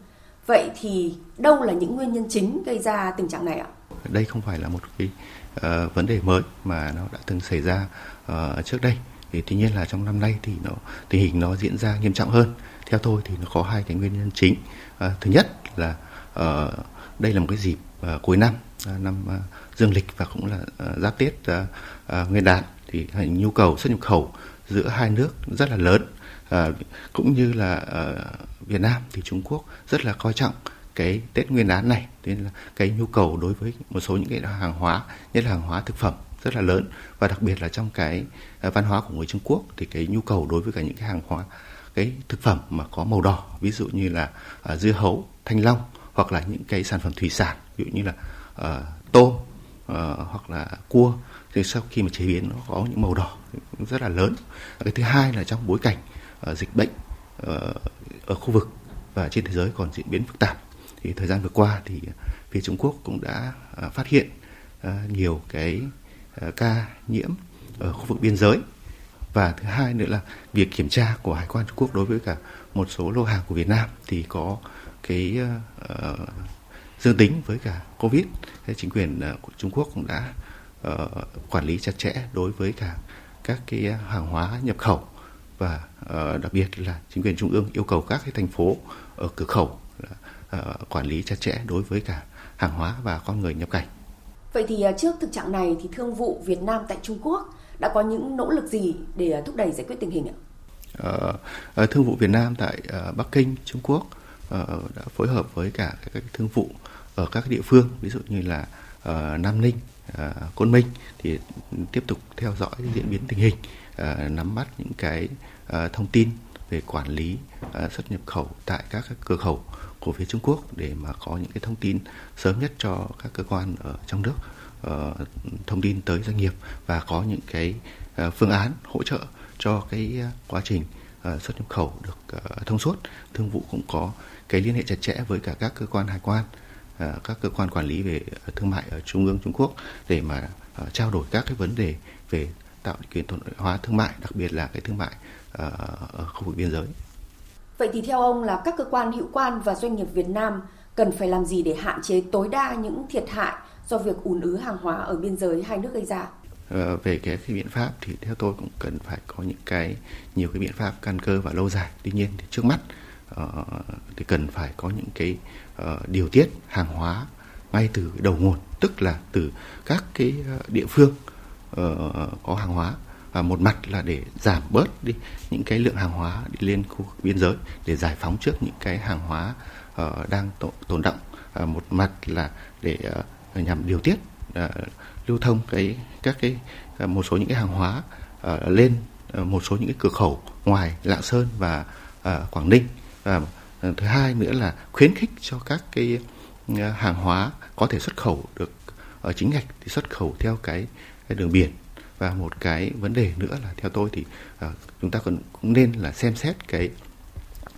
Vậy thì đâu là những nguyên nhân chính gây ra tình trạng này ạ? Đây không phải là một cái uh, vấn đề mới mà nó đã từng xảy ra uh, trước đây. Thì tuy nhiên là trong năm nay thì nó tình hình nó diễn ra nghiêm trọng hơn. Theo tôi thì nó có hai cái nguyên nhân chính. Uh, thứ nhất là uh, đây là một cái dịp uh, cuối năm, uh, năm uh, dương lịch và cũng là uh, giáp Tết uh, uh, Nguyên đán thì nhu cầu xuất nhập khẩu giữa hai nước rất là lớn uh, cũng như là uh, Việt Nam thì Trung Quốc rất là coi trọng cái Tết Nguyên đán này. Nên là cái nhu cầu đối với một số những cái hàng hóa nhất là hàng hóa thực phẩm rất là lớn. Và đặc biệt là trong cái à, văn hóa của người Trung Quốc thì cái nhu cầu đối với cả những cái hàng hóa cái thực phẩm mà có màu đỏ ví dụ như là uh, dưa hấu thanh long hoặc là những cái sản phẩm thủy sản ví dụ như là uh, tôm uh, hoặc là cua thì sau khi mà chế biến nó có những màu đỏ rất là lớn. Cái thứ hai là trong bối cảnh uh, dịch bệnh ở khu vực và trên thế giới còn diễn biến phức tạp. Thì thời gian vừa qua thì phía Trung Quốc cũng đã à, phát hiện à, nhiều cái à, ca nhiễm ở khu vực biên giới. Và thứ hai nữa là việc kiểm tra của hải quan Trung Quốc đối với cả một số lô hàng của Việt Nam thì có cái uh, dương tính với cả Covid. Thế chính quyền của Trung Quốc cũng đã uh, quản lý chặt chẽ đối với cả các cái hàng hóa nhập khẩu và uh, đặc biệt là chính quyền trung ương yêu cầu các cái thành phố ở cửa khẩu uh, quản lý chặt chẽ đối với cả hàng hóa và con người nhập cảnh. Vậy thì uh, trước thực trạng này thì Thương vụ Việt Nam tại Trung Quốc đã có những nỗ lực gì để thúc đẩy giải quyết tình hình ạ? Thương vụ Việt Nam tại Bắc Kinh, Trung Quốc đã phối hợp với cả các thương vụ ở các địa phương, ví dụ như là Nam Ninh, Côn Minh thì tiếp tục theo dõi diễn biến tình hình, nắm bắt những cái Ờ, thông tin về quản lý ờ, xuất nhập khẩu tại các, cửa khẩu của phía Trung Quốc để mà có những cái thông tin sớm nhất cho các cơ quan ở trong nước ờ, thông tin tới doanh nghiệp và có những cái phương án hỗ trợ cho cái quá trình xuất nhập khẩu được thông suốt. Thương vụ cũng có cái liên hệ chặt chẽ với cả các cơ quan hải quan, các cơ quan quản lý về thương mại ở trung ương Trung Quốc để mà trao đổi các cái vấn đề về tạo điều kiện thuận lợi hóa thương mại, đặc biệt là cái thương mại uh, ở khu vực biên giới. Vậy thì theo ông là các cơ quan hữu quan và doanh nghiệp Việt Nam cần phải làm gì để hạn chế tối đa những thiệt hại do việc ùn ứ hàng hóa ở biên giới hai nước gây ra? Ờ, về cái, cái biện pháp thì theo tôi cũng cần phải có những cái nhiều cái biện pháp căn cơ và lâu dài. Tuy nhiên thì trước mắt uh, thì cần phải có những cái uh, điều tiết hàng hóa ngay từ đầu nguồn, tức là từ các cái địa phương uh, có hàng hóa và một mặt là để giảm bớt đi những cái lượng hàng hóa đi lên khu vực biên giới để giải phóng trước những cái hàng hóa uh, đang tồn động uh, ờ, một mặt là để uh, nhằm điều tiết uh, lưu thông cái các cái uh, một số những cái hàng hóa uh, lên uh, một số những cái cửa khẩu ngoài lạng sơn và uh, quảng ninh. Và uh, thứ hai nữa là khuyến khích cho các cái uh, hàng hóa có thể xuất khẩu được ở chính ngạch thì xuất khẩu theo cái, cái đường biển và một cái vấn đề nữa là theo tôi thì uh, chúng ta còn cũng nên là xem xét cái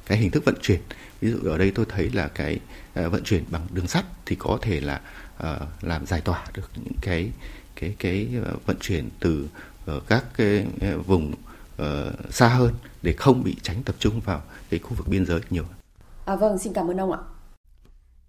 cái hình thức vận chuyển ví dụ ở đây tôi thấy là cái uh, vận chuyển bằng đường sắt thì có thể là uh, làm giải tỏa được những cái cái cái uh, vận chuyển từ uh, các cái uh, vùng uh, xa hơn để không bị tránh tập trung vào cái khu vực biên giới nhiều. À, vâng, xin cảm ơn ông ạ.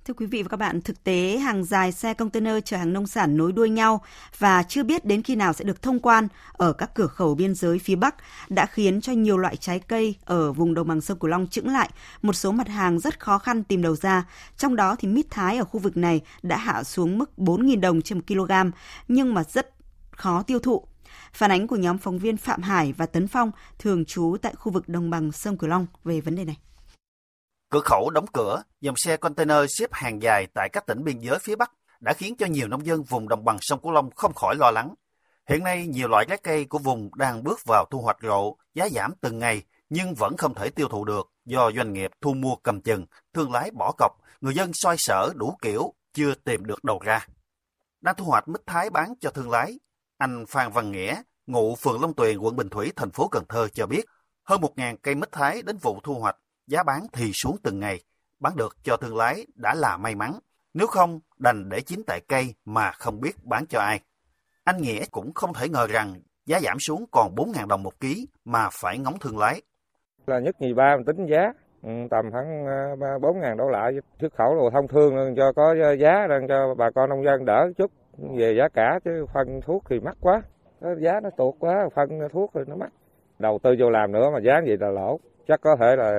Thưa quý vị và các bạn, thực tế hàng dài xe container chở hàng nông sản nối đuôi nhau và chưa biết đến khi nào sẽ được thông quan ở các cửa khẩu biên giới phía Bắc đã khiến cho nhiều loại trái cây ở vùng đồng bằng sông Cửu Long chững lại, một số mặt hàng rất khó khăn tìm đầu ra. Trong đó thì mít thái ở khu vực này đã hạ xuống mức 4.000 đồng trên 1 kg, nhưng mà rất khó tiêu thụ. Phản ánh của nhóm phóng viên Phạm Hải và Tấn Phong thường trú tại khu vực đồng bằng sông Cửu Long về vấn đề này. Cửa khẩu đóng cửa, dòng xe container xếp hàng dài tại các tỉnh biên giới phía Bắc đã khiến cho nhiều nông dân vùng đồng bằng sông Cửu Long không khỏi lo lắng. Hiện nay, nhiều loại trái cây của vùng đang bước vào thu hoạch rộ, giá giảm từng ngày nhưng vẫn không thể tiêu thụ được do doanh nghiệp thu mua cầm chừng, thương lái bỏ cọc, người dân xoay sở đủ kiểu, chưa tìm được đầu ra. đang thu hoạch mít thái bán cho thương lái. Anh Phan Văn Nghĩa, ngụ phường Long Tuyền, quận Bình Thủy, thành phố Cần Thơ cho biết, hơn 1.000 cây mít thái đến vụ thu hoạch, giá bán thì xuống từng ngày. Bán được cho thương lái đã là may mắn, nếu không đành để chín tại cây mà không biết bán cho ai. Anh Nghĩa cũng không thể ngờ rằng giá giảm xuống còn 4.000 đồng một ký mà phải ngóng thương lái. Là nhất nhì ba mình tính giá, ừ, tầm khoảng ờ, 4 ngàn đổ lại xuất khẩu đồ thông thương cho có giá đang cho bà con nông dân đỡ chút về giá cả chứ phân thuốc thì mắc quá giá nó tụt quá phân thuốc thì nó mắc đầu tư vô làm nữa mà giá gì là lỗ chắc có thể là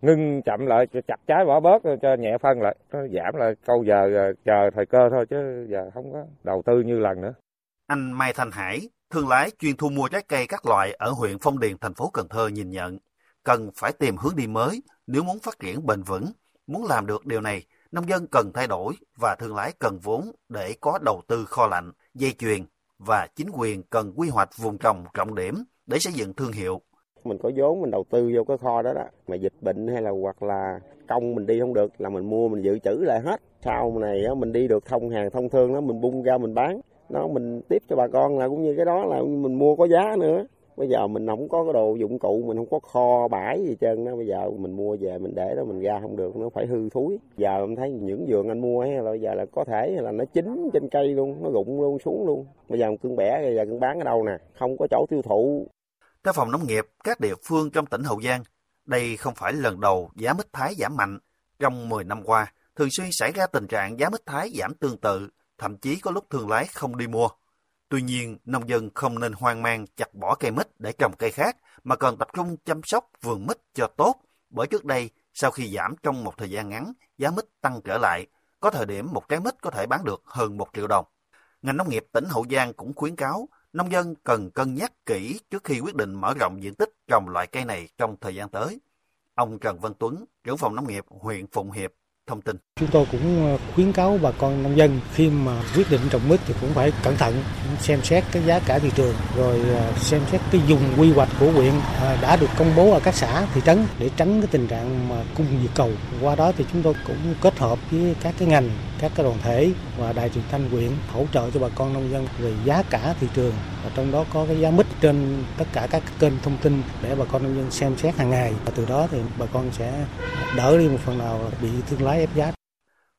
ngưng chậm lại chặt trái bỏ bớt, cho nhẹ phân lại nó giảm lại câu giờ chờ thời cơ thôi chứ giờ không có đầu tư như lần nữa anh Mai Thanh Hải, thương lái chuyên thu mua trái cây các loại ở huyện Phong Điền, thành phố Cần Thơ nhìn nhận, cần phải tìm hướng đi mới nếu muốn phát triển bền vững muốn làm được điều này, nông dân cần thay đổi và thương lái cần vốn để có đầu tư kho lạnh, dây chuyền và chính quyền cần quy hoạch vùng trồng trọng điểm để xây dựng thương hiệu. Mình có vốn mình đầu tư vô cái kho đó đó, mà dịch bệnh hay là hoặc là công mình đi không được là mình mua mình dự trữ lại hết. Sau này mình đi được thông hàng thông thương đó mình bung ra mình bán, nó mình tiếp cho bà con là cũng như cái đó là mình mua có giá nữa. Bây giờ mình không có cái đồ dụng cụ mình không có kho bãi gì trơn đó. Bây giờ mình mua về mình để đó mình ra không được nó phải hư thúi giờ em thấy những vườn anh mua hay là bây giờ là có thể là nó chín trên cây luôn nó rụng luôn xuống luôn. Bây giờ cưng bẻ bây giờ cưng bán ở đâu nè? Không có chỗ tiêu thụ theo phòng nông nghiệp các địa phương trong tỉnh Hậu Giang đây không phải lần đầu giá mít thái giảm mạnh trong 10 năm qua thường xuyên xảy ra tình trạng giá mít thái giảm tương tự thậm chí có lúc thương lái không đi mua Tuy nhiên, nông dân không nên hoang mang chặt bỏ cây mít để trồng cây khác, mà cần tập trung chăm sóc vườn mít cho tốt. Bởi trước đây, sau khi giảm trong một thời gian ngắn, giá mít tăng trở lại, có thời điểm một trái mít có thể bán được hơn một triệu đồng. Ngành nông nghiệp tỉnh Hậu Giang cũng khuyến cáo nông dân cần cân nhắc kỹ trước khi quyết định mở rộng diện tích trồng loại cây này trong thời gian tới. Ông Trần Văn Tuấn, trưởng phòng nông nghiệp huyện Phụng Hiệp thông tin. Chúng tôi cũng ờ, khuyến cáo bà con nông dân khi mà quyết định trồng mít thì cũng phải cẩn thận xem xét cái giá cả thị trường rồi ờ, xem xét cái dùng quy hoạch của huyện ờ, đã được công bố ở các xã thị trấn để tránh cái tình trạng mà cung vượt cầu. Qua đó thì chúng tôi cũng kết hợp với các cái ngành, các cái đoàn thể và đài truyền thanh huyện hỗ trợ cho bà con nông dân về giá cả thị trường và trong đó có cái giá mít trên tất cả các kênh thông tin để bà con nông dân xem xét hàng ngày và từ đó thì bà con sẽ đỡ đi một phần nào bị thương lái ép giá.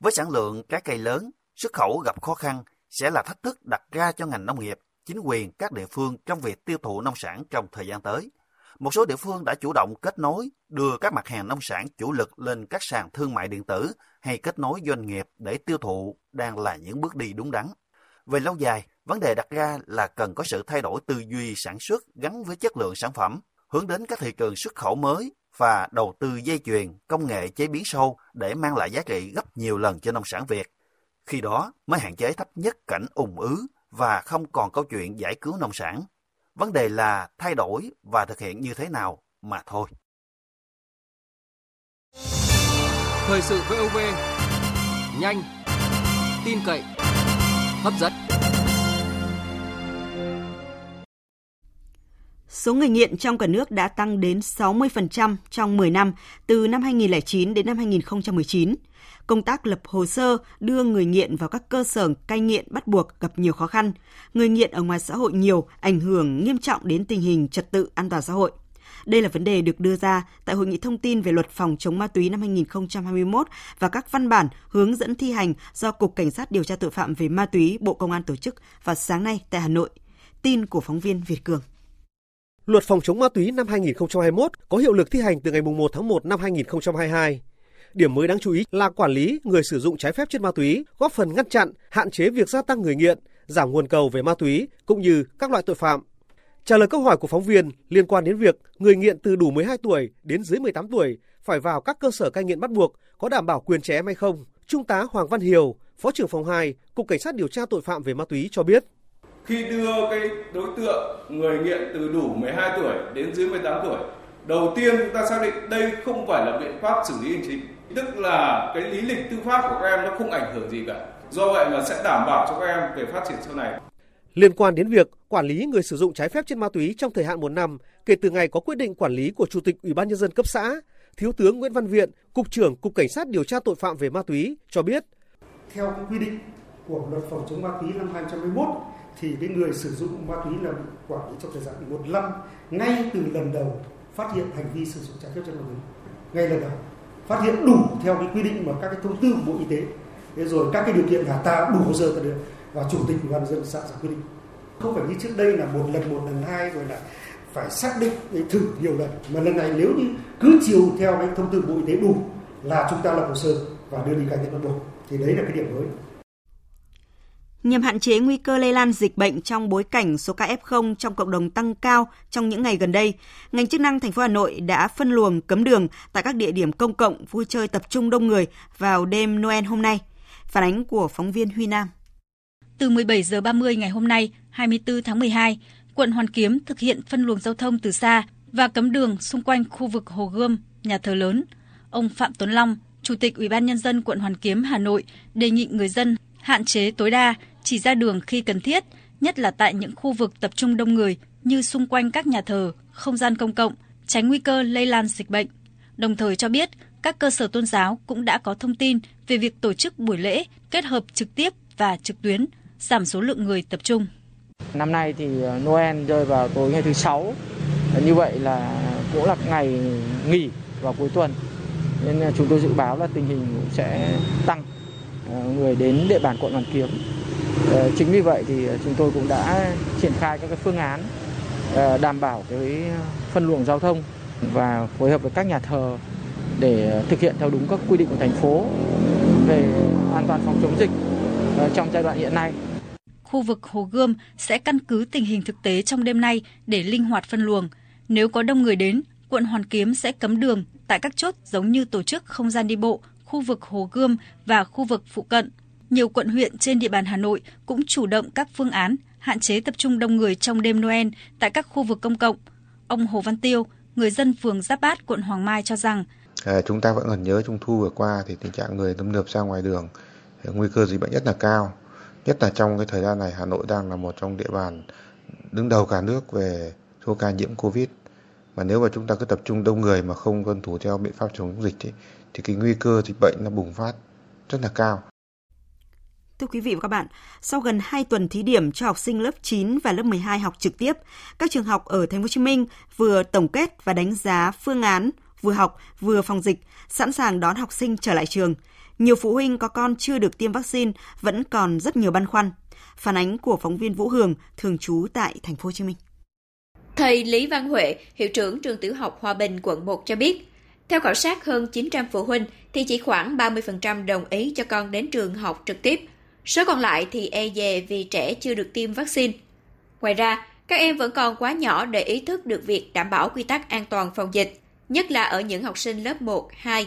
Với sản lượng trái cây lớn, xuất khẩu gặp khó khăn sẽ là thách thức đặt ra cho ngành nông nghiệp, chính quyền các địa phương trong việc tiêu thụ nông sản trong thời gian tới. Một số địa phương đã chủ động kết nối đưa các mặt hàng nông sản chủ lực lên các sàn thương mại điện tử hay kết nối doanh nghiệp để tiêu thụ đang là những bước đi đúng đắn. Về lâu dài, vấn đề đặt ra là cần có sự thay đổi tư duy sản xuất gắn với chất lượng sản phẩm, hướng đến các thị trường xuất khẩu mới và đầu tư dây chuyền, công nghệ chế biến sâu để mang lại giá trị gấp nhiều lần cho nông sản Việt. Khi đó mới hạn chế thấp nhất cảnh ủng ứ và không còn câu chuyện giải cứu nông sản. Vấn đề là thay đổi và thực hiện như thế nào mà thôi. Thời sự VOV nhanh, tin cậy, hấp dẫn. Số người nghiện trong cả nước đã tăng đến 60% trong 10 năm, từ năm 2009 đến năm 2019. Công tác lập hồ sơ đưa người nghiện vào các cơ sở cai nghiện bắt buộc gặp nhiều khó khăn. Người nghiện ở ngoài xã hội nhiều, ảnh hưởng nghiêm trọng đến tình hình trật tự an toàn xã hội. Đây là vấn đề được đưa ra tại Hội nghị thông tin về luật phòng chống ma túy năm 2021 và các văn bản hướng dẫn thi hành do Cục Cảnh sát điều tra tội phạm về ma túy Bộ Công an tổ chức vào sáng nay tại Hà Nội. Tin của phóng viên Việt Cường. Luật phòng chống ma túy năm 2021 có hiệu lực thi hành từ ngày 1 tháng 1 năm 2022. Điểm mới đáng chú ý là quản lý người sử dụng trái phép chất ma túy, góp phần ngăn chặn, hạn chế việc gia tăng người nghiện, giảm nguồn cầu về ma túy cũng như các loại tội phạm. Trả lời câu hỏi của phóng viên liên quan đến việc người nghiện từ đủ 12 tuổi đến dưới 18 tuổi phải vào các cơ sở cai nghiện bắt buộc có đảm bảo quyền trẻ em hay không, Trung tá Hoàng Văn Hiều, Phó trưởng phòng 2, Cục Cảnh sát điều tra tội phạm về ma túy cho biết khi đưa cái đối tượng người nghiện từ đủ 12 tuổi đến dưới 18 tuổi đầu tiên chúng ta xác định đây không phải là biện pháp xử lý hành chính. Tức là cái lý lịch tư pháp của các em nó không ảnh hưởng gì cả. Do vậy mà sẽ đảm bảo cho các em về phát triển sau này. Liên quan đến việc quản lý người sử dụng trái phép chất ma túy trong thời hạn một năm kể từ ngày có quyết định quản lý của Chủ tịch Ủy ban nhân dân cấp xã, Thiếu tướng Nguyễn Văn Viện, Cục trưởng Cục Cảnh sát điều tra tội phạm về ma túy cho biết. Theo quy định của luật phòng chống ma túy năm 2021 thì cái người sử dụng ma túy là bị quản lý trong thời gian một năm, ngay từ lần đầu phát hiện hành vi sử dụng trái phép chất ma túy. Ngay lần đầu. Phát hiện đủ theo cái quy định mà các cái thông tư của bộ y tế. Thế rồi các cái điều kiện là ta đủ hồ sơ ta được và chủ tịch ủy ban dân xã ra quy định. Không phải như trước đây là một lần một lần, hai rồi là phải xác định thử nhiều lần. Mà lần này nếu như cứ chiều theo cái thông tư bộ y tế đủ là chúng ta lập hồ sơ và đưa đi cai nghiện bắt buộc, thì đấy là cái điểm mới. Nhằm hạn chế nguy cơ lây lan dịch bệnh trong bối cảnh số ca F0 trong cộng đồng tăng cao trong những ngày gần đây, ngành chức năng thành phố Hà Nội đã phân luồng cấm đường tại các địa điểm công cộng vui chơi tập trung đông người vào đêm Noel hôm nay. Phản ánh của phóng viên Huy Nam. Từ 17 giờ 30 ngày hôm nay, 24 tháng 12, quận Hoàn Kiếm thực hiện phân luồng giao thông từ xa và cấm đường xung quanh khu vực Hồ Gươm, nhà thờ lớn. Ông Phạm Tuấn Long, Chủ tịch Ủy ban nhân dân quận Hoàn Kiếm Hà Nội đề nghị người dân hạn chế tối đa chỉ ra đường khi cần thiết, nhất là tại những khu vực tập trung đông người như xung quanh các nhà thờ, không gian công cộng, tránh nguy cơ lây lan dịch bệnh. Đồng thời cho biết, các cơ sở tôn giáo cũng đã có thông tin về việc tổ chức buổi lễ kết hợp trực tiếp và trực tuyến, giảm số lượng người tập trung. Năm nay thì ờ, Noel rơi vào tối ngày thứ sáu, ờ, như vậy là cũng là ngày nghỉ vào cuối tuần. Nên ờ, chúng tôi dự báo là tình hình sẽ tăng Ờ, người đến địa bàn quận Hoàn Kiếm ờ, chính vì vậy thì ờ, chúng tôi cũng đã triển khai các cái phương án đảm bảo cái phân luồng giao thông và phối hợp với các nhà thờ để thực hiện theo đúng các quy định của thành phố về an toàn phòng chống dịch trong giai đoạn hiện nay. Khu vực Hồ Gươm sẽ căn cứ tình hình thực tế trong đêm nay để linh hoạt phân luồng. Nếu có đông người đến, quận Hoàn Kiếm sẽ cấm đường tại các chốt giống như tổ chức không gian đi bộ, khu vực Hồ Gươm và khu vực phụ cận nhiều quận huyện trên địa bàn Hà Nội cũng chủ động các phương án hạn chế tập trung đông người trong đêm Noel tại các khu vực công cộng. Ông Hồ Văn Tiêu, người dân phường Giáp Bát, quận Hoàng Mai cho rằng à, chúng ta vẫn còn nhớ trung thu vừa qua thì tình trạng người tâm nượp ra ngoài đường à, nguy cơ dịch bệnh rất là cao. Nhất là trong cái thời gian này Hà Nội đang là một trong địa bàn đứng đầu cả nước về số ca nhiễm Covid. Mà nếu mà chúng ta cứ tập trung đông người mà không tuân thủ theo biện pháp chống dịch thì, thì cái nguy cơ dịch bệnh nó bùng phát rất là cao. Thưa quý vị và các bạn, sau gần 2 tuần thí điểm cho học sinh lớp 9 và lớp 12 học trực tiếp, các trường học ở Thành phố Hồ Chí Minh vừa tổng kết và đánh giá phương án vừa học vừa phòng dịch, sẵn sàng đón học sinh trở lại trường. Nhiều phụ huynh có con chưa được tiêm vaccine vẫn còn rất nhiều băn khoăn. Phản ánh của phóng viên Vũ Hường, thường trú tại Thành phố Hồ Chí Minh. Thầy Lý Văn Huệ, hiệu trưởng trường tiểu học Hòa Bình quận 1 cho biết, theo khảo sát hơn 900 phụ huynh thì chỉ khoảng 30% đồng ý cho con đến trường học trực tiếp, Số còn lại thì e dè vì trẻ chưa được tiêm vaccine. Ngoài ra, các em vẫn còn quá nhỏ để ý thức được việc đảm bảo quy tắc an toàn phòng dịch, nhất là ở những học sinh lớp 1, 2.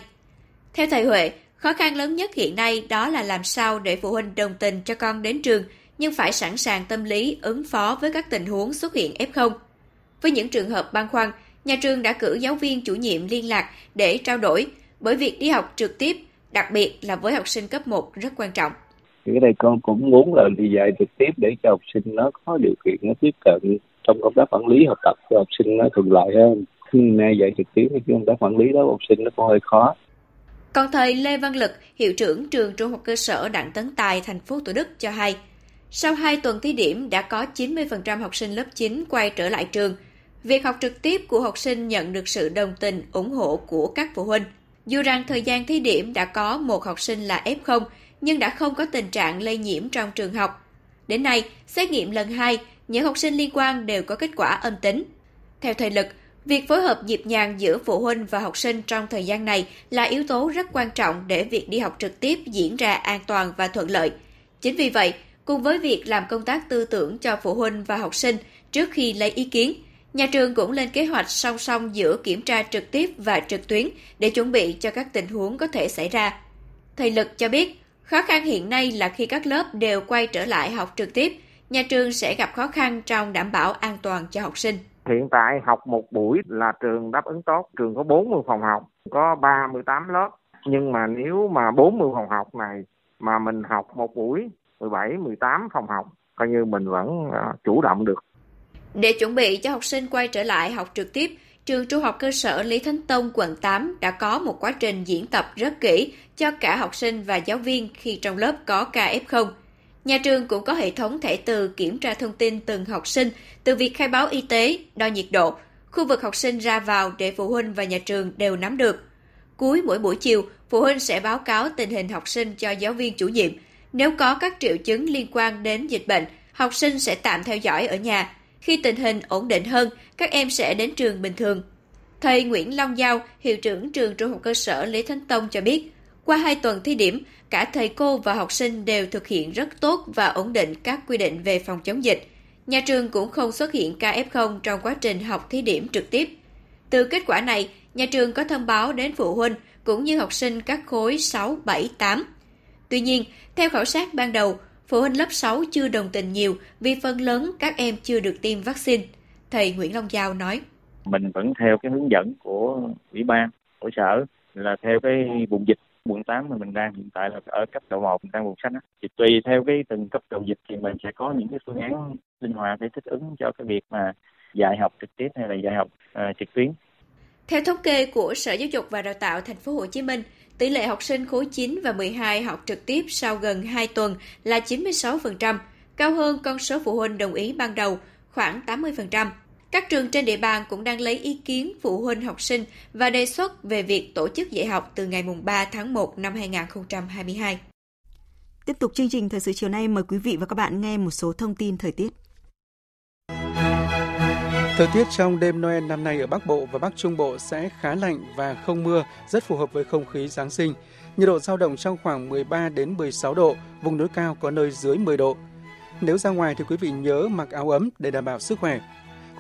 Theo thầy Huệ, khó khăn lớn nhất hiện nay đó là làm sao để phụ huynh đồng tình cho con đến trường, nhưng phải sẵn sàng tâm lý ứng phó với các tình huống xuất hiện F0. Với những trường hợp băn khoăn, nhà trường đã cử giáo viên chủ nhiệm liên lạc để trao đổi, bởi việc đi học trực tiếp, đặc biệt là với học sinh cấp 1 rất quan trọng thì cái này con cũng muốn là đi dạy trực tiếp để cho học sinh nó có điều kiện nó tiếp cận trong công tác quản lý học tập cho học sinh nó thuận lợi hơn khi nay dạy trực tiếp thì công tác quản lý đó học sinh nó cũng hơi khó còn thầy Lê Văn Lực, hiệu trưởng trường trung học cơ sở Đặng Tấn Tài, thành phố Thủ Đức cho hay, sau 2 tuần thí điểm đã có 90% học sinh lớp 9 quay trở lại trường. Việc học trực tiếp của học sinh nhận được sự đồng tình, ủng hộ của các phụ huynh. Dù rằng thời gian thí điểm đã có một học sinh là F0, nhưng đã không có tình trạng lây nhiễm trong trường học. Đến nay, xét nghiệm lần 2, những học sinh liên quan đều có kết quả âm tính. Theo thời Lực, việc phối hợp nhịp nhàng giữa phụ huynh và học sinh trong thời gian này là yếu tố rất quan trọng để việc đi học trực tiếp diễn ra an toàn và thuận lợi. Chính vì vậy, cùng với việc làm công tác tư tưởng cho phụ huynh và học sinh trước khi lấy ý kiến, nhà trường cũng lên kế hoạch song song giữa kiểm tra trực tiếp và trực tuyến để chuẩn bị cho các tình huống có thể xảy ra. Thầy Lực cho biết, Khó khăn hiện nay là khi các lớp đều quay trở lại học trực tiếp, nhà trường sẽ gặp khó khăn trong đảm bảo an toàn cho học sinh. Hiện tại học một buổi là trường đáp ứng tốt, trường có 40 phòng học, có 38 lớp. Nhưng mà nếu mà 40 phòng học này mà mình học một buổi 17, 18 phòng học, coi như mình vẫn à, chủ động được. Để chuẩn bị cho học sinh quay trở lại học trực tiếp, trường trung học cơ sở Lý Thánh Tông quận 8 đã có một quá trình diễn tập rất kỹ cho cả học sinh và giáo viên khi trong lớp có ca F0. Nhà trường cũng có hệ thống thẻ từ kiểm tra thông tin từng học sinh từ việc khai báo y tế, đo nhiệt độ, khu vực học sinh ra vào để phụ huynh và nhà trường đều nắm được. Cuối mỗi buổi chiều, phụ huynh sẽ báo cáo tình hình học sinh cho giáo viên chủ nhiệm. Nếu có các triệu chứng liên quan đến dịch bệnh, học sinh sẽ tạm theo dõi ở nhà. Khi tình hình ổn định hơn, các em sẽ đến trường bình thường. Thầy Nguyễn Long Giao, hiệu trưởng trường trung học cơ sở Lý Thánh Tông cho biết, qua hai tuần thí điểm, cả thầy cô và học sinh đều thực hiện rất tốt và ổn định các quy định về phòng chống dịch. Nhà trường cũng không xuất hiện ca F0 trong quá trình học thí điểm trực tiếp. Từ kết quả này, nhà trường có thông báo đến phụ huynh cũng như học sinh các khối 6, 7, 8. Tuy nhiên, theo khảo sát ban đầu, phụ huynh lớp 6 chưa đồng tình nhiều vì phần lớn các em chưa được tiêm vaccine. Thầy Nguyễn Long Giao nói. Mình vẫn theo cái hướng dẫn của ủy ban, của sở là theo cái vùng dịch quận 8 mà mình đang hiện tại là ở cấp độ 1 mình đang vùng xanh á thì tùy theo cái từng cấp độ dịch thì mình sẽ có những cái phương án linh hoạt để thích ứng cho cái việc mà dạy học trực tiếp hay là dạy học uh, trực tuyến. Theo thống kê của Sở Giáo dục và Đào tạo Thành phố Hồ Chí Minh, tỷ lệ học sinh khối 9 và 12 học trực tiếp sau gần 2 tuần là 96%, cao hơn con số phụ huynh đồng ý ban đầu khoảng 80%. Các trường trên địa bàn cũng đang lấy ý kiến phụ huynh học sinh và đề xuất về việc tổ chức dạy học từ ngày 3 tháng 1 năm 2022. Tiếp tục chương trình thời sự chiều nay mời quý vị và các bạn nghe một số thông tin thời tiết. Thời tiết trong đêm Noel năm nay ở Bắc Bộ và Bắc Trung Bộ sẽ khá lạnh và không mưa, rất phù hợp với không khí Giáng sinh. Nhiệt độ dao động trong khoảng 13 đến 16 độ, vùng núi cao có nơi dưới 10 độ. Nếu ra ngoài thì quý vị nhớ mặc áo ấm để đảm bảo sức khỏe.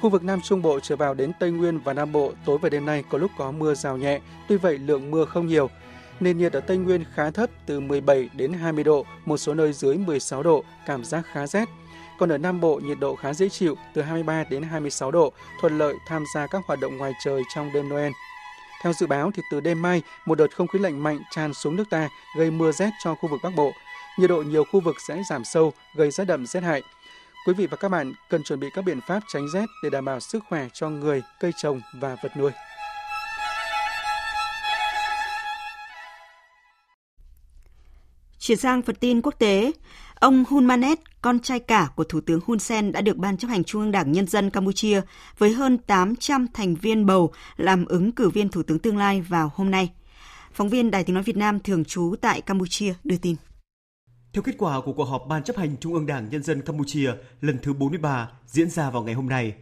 Khu vực Nam Trung Bộ trở vào đến Tây Nguyên và Nam Bộ tối và đêm nay có lúc có mưa rào nhẹ, tuy vậy lượng mưa không nhiều. Nền nhiệt ở Tây Nguyên khá thấp từ 17 đến 20 độ, một số nơi dưới 16 độ, cảm giác khá rét. Còn ở Nam Bộ nhiệt độ khá dễ chịu từ 23 đến 26 độ, thuận lợi tham gia các hoạt động ngoài trời trong đêm Noel. Theo dự báo thì từ đêm mai, một đợt không khí lạnh mạnh tràn xuống nước ta gây mưa rét cho khu vực Bắc Bộ. Nhiệt độ nhiều khu vực sẽ giảm sâu, gây rét đậm rét hại. Quý vị và các bạn cần chuẩn bị các biện pháp tránh rét để đảm bảo sức khỏe cho người, cây trồng và vật nuôi. Chuyển sang phần tin quốc tế, ông Hun Manet, con trai cả của Thủ tướng Hun Sen đã được Ban chấp hành Trung ương Đảng Nhân dân Campuchia với hơn 800 thành viên bầu làm ứng cử viên Thủ tướng tương lai vào hôm nay. Phóng viên Đài tiếng nói Việt Nam thường trú tại Campuchia đưa tin. Theo kết quả của cuộc họp Ban chấp hành Trung ương Đảng Nhân dân Campuchia lần thứ 43 diễn ra vào ngày hôm nay,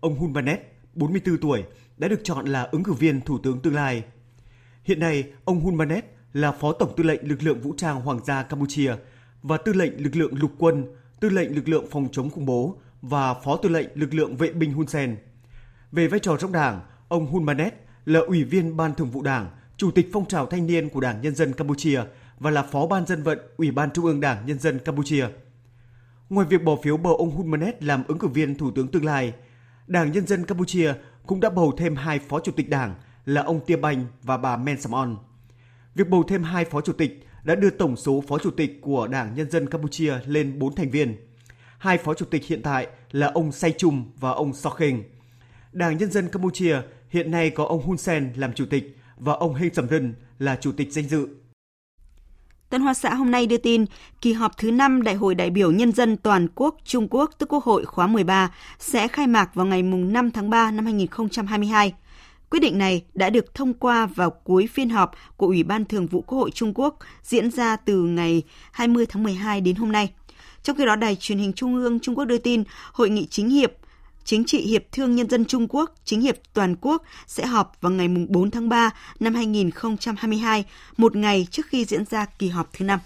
ông Hun Manet, 44 tuổi, đã được chọn là ứng cử viên Thủ tướng tương lai. Hiện nay, ông Hun Manet là Phó Tổng tư lệnh lực lượng vũ trang Hoàng gia Campuchia và tư lệnh lực lượng lục quân, tư lệnh lực lượng phòng chống khủng bố và Phó tư lệnh lực lượng vệ binh Hun Sen. Về vai trò trong Đảng, ông Hun Manet là Ủy viên Ban Thường vụ Đảng, Chủ tịch phong trào thanh niên của Đảng Nhân dân Campuchia và là Phó Ban dân vận Ủy ban Trung ương Đảng Nhân dân Campuchia. Ngoài việc bỏ phiếu bầu ông Hun Manet làm ứng cử viên Thủ tướng tương lai, Đảng Nhân dân Campuchia cũng đã bầu thêm hai phó chủ tịch đảng là ông Tia Banh và bà Men Samon. Việc bầu thêm hai phó chủ tịch đã đưa tổng số phó chủ tịch của Đảng Nhân dân Campuchia lên 4 thành viên. Hai phó chủ tịch hiện tại là ông Say Chum và ông Sokheng. Đảng Nhân dân Campuchia hiện nay có ông Hun Sen làm chủ tịch và ông Heng Samrin là chủ tịch danh dự. Tân Hoa Xã hôm nay đưa tin, kỳ họp thứ 5 Đại hội đại biểu Nhân dân Toàn quốc Trung Quốc tức Quốc hội khóa 13 sẽ khai mạc vào ngày 5 tháng 3 năm 2022. Quyết định này đã được thông qua vào cuối phiên họp của Ủy ban Thường vụ Quốc hội Trung Quốc diễn ra từ ngày 20 tháng 12 đến hôm nay. Trong khi đó, Đài truyền hình Trung ương Trung Quốc đưa tin, Hội nghị chính hiệp Chính trị Hiệp thương Nhân dân Trung Quốc, Chính hiệp Toàn quốc sẽ họp vào ngày 4 tháng 3 năm 2022, một ngày trước khi diễn ra kỳ họp thứ năm.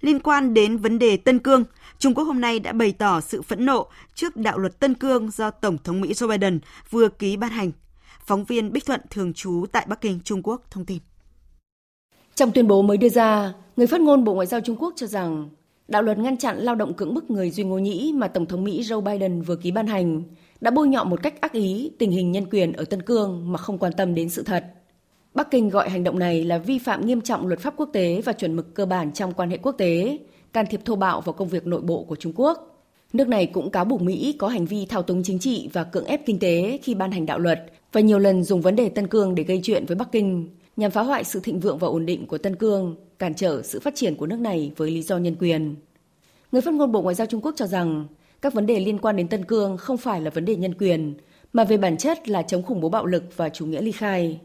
Liên quan đến vấn đề Tân Cương, Trung Quốc hôm nay đã bày tỏ sự phẫn nộ trước đạo luật Tân Cương do Tổng thống Mỹ Joe Biden vừa ký ban hành. Phóng viên Bích Thuận thường trú tại Bắc Kinh, Trung Quốc thông tin. Trong tuyên bố mới đưa ra, người phát ngôn Bộ Ngoại giao Trung Quốc cho rằng đạo luật ngăn chặn lao động cưỡng bức người Duy Ngô Nhĩ mà Tổng thống Mỹ Joe Biden vừa ký ban hành đã bôi nhọ một cách ác ý tình hình nhân quyền ở Tân Cương mà không quan tâm đến sự thật. Bắc Kinh gọi hành động này là vi phạm nghiêm trọng luật pháp quốc tế và chuẩn mực cơ bản trong quan hệ quốc tế, can thiệp thô bạo vào công việc nội bộ của Trung Quốc. Nước này cũng cáo buộc Mỹ có hành vi thao túng chính trị và cưỡng ép kinh tế khi ban hành đạo luật và nhiều lần dùng vấn đề Tân Cương để gây chuyện với Bắc Kinh nhằm phá hoại sự thịnh vượng và ổn định của Tân Cương, cản trở sự phát triển của nước này với lý do nhân quyền. Người phát ngôn Bộ Ngoại giao Trung Quốc cho rằng các vấn đề liên quan đến Tân Cương không phải là vấn đề nhân quyền, mà về bản chất là chống khủng bố bạo lực và chủ nghĩa ly khai.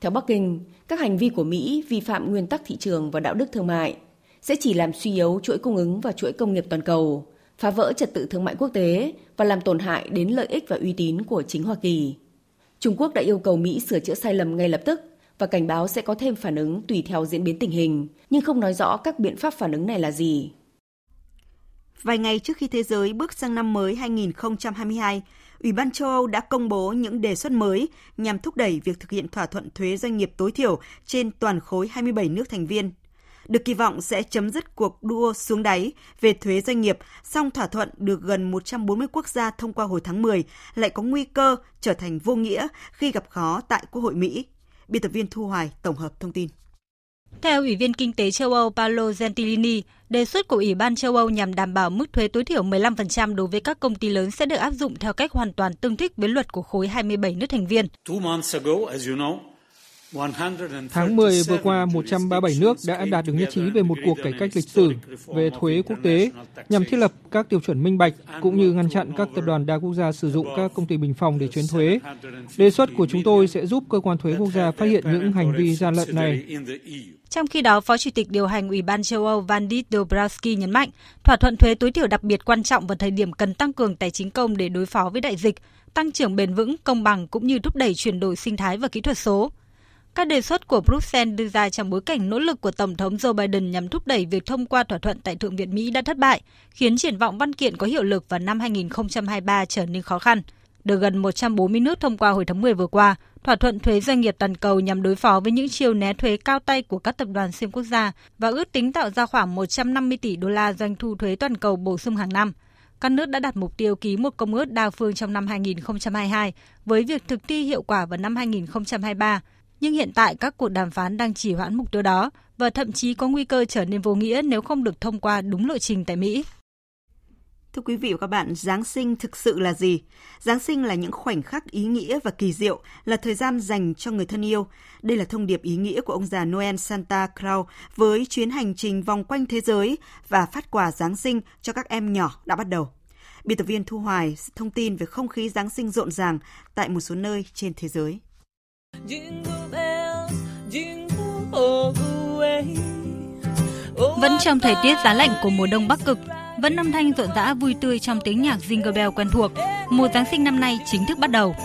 Theo Bắc Kinh, các hành vi của Mỹ vi phạm nguyên tắc thị trường và đạo đức thương mại sẽ chỉ làm suy yếu chuỗi cung ứng và chuỗi công nghiệp toàn cầu, phá vỡ trật tự thương mại quốc tế và làm tổn hại đến lợi ích và uy tín của chính Hoa Kỳ. Trung Quốc đã yêu cầu Mỹ sửa chữa sai lầm ngay lập tức và cảnh báo sẽ có thêm phản ứng tùy theo diễn biến tình hình, nhưng không nói rõ các biện pháp phản ứng này là gì. Vài ngày trước khi thế giới bước sang năm mới 2022, Ủy ban châu Âu đã công bố những đề xuất mới nhằm thúc đẩy việc thực hiện thỏa thuận thuế doanh nghiệp tối thiểu trên toàn khối 27 nước thành viên. Được kỳ vọng sẽ chấm dứt cuộc đua xuống đáy về thuế doanh nghiệp, song thỏa thuận được gần 140 quốc gia thông qua hồi tháng 10 lại có nguy cơ trở thành vô nghĩa khi gặp khó tại Quốc hội Mỹ. Biên tập viên Thu Hoài tổng hợp thông tin. Theo Ủy viên Kinh tế châu Âu Paolo Gentilini, đề xuất của Ủy ban châu Âu nhằm đảm bảo mức thuế tối thiểu 15% đối với các công ty lớn sẽ được áp dụng theo cách hoàn toàn tương thích với luật của khối 27 nước thành viên. Tháng 10 vừa qua, 137 nước đã đạt được nhất trí về một cuộc cải cách lịch sử về thuế quốc tế nhằm thiết lập các tiêu chuẩn minh bạch cũng như ngăn chặn các tập đoàn đa quốc gia sử dụng các công ty bình phòng để trốn thuế. Đề xuất của chúng tôi sẽ giúp cơ quan thuế quốc gia phát hiện những hành vi gian lận này. Trong khi đó, Phó Chủ tịch điều hành Ủy ban châu Âu Vandit Dombrovski nhấn mạnh, thỏa thuận thuế tối thiểu đặc biệt quan trọng vào thời điểm cần tăng cường tài chính công để đối phó với đại dịch, tăng trưởng bền vững, công bằng cũng như thúc đẩy chuyển đổi sinh thái và kỹ thuật số. Các đề xuất của Bruxelles đưa ra trong bối cảnh nỗ lực của Tổng thống Joe Biden nhằm thúc đẩy việc thông qua thỏa thuận tại Thượng viện Mỹ đã thất bại, khiến triển vọng văn kiện có hiệu lực vào năm 2023 trở nên khó khăn. Được gần 140 nước thông qua hồi tháng 10 vừa qua, thỏa thuận thuế doanh nghiệp toàn cầu nhằm đối phó với những chiêu né thuế cao tay của các tập đoàn xuyên quốc gia và ước tính tạo ra khoảng 150 tỷ đô la doanh thu thuế toàn cầu bổ sung hàng năm. Các nước đã đặt mục tiêu ký một công ước đa phương trong năm 2022 với việc thực thi hiệu quả vào năm 2023 nhưng hiện tại các cuộc đàm phán đang chỉ hoãn mục tiêu đó và thậm chí có nguy cơ trở nên vô nghĩa nếu không được thông qua đúng lộ trình tại Mỹ. Thưa quý vị và các bạn, Giáng sinh thực sự là gì? Giáng sinh là những khoảnh khắc ý nghĩa và kỳ diệu, là thời gian dành cho người thân yêu. Đây là thông điệp ý nghĩa của ông già Noel Santa Claus với chuyến hành trình vòng quanh thế giới và phát quà Giáng sinh cho các em nhỏ đã bắt đầu. Biên tập viên Thu Hoài thông tin về không khí Giáng sinh rộn ràng tại một số nơi trên thế giới. Vẫn trong thời tiết giá lạnh của mùa đông Bắc Cực, vẫn âm thanh rộn rã vui tươi trong tiếng nhạc Jingle Bell quen thuộc, mùa Giáng sinh năm nay chính thức bắt đầu.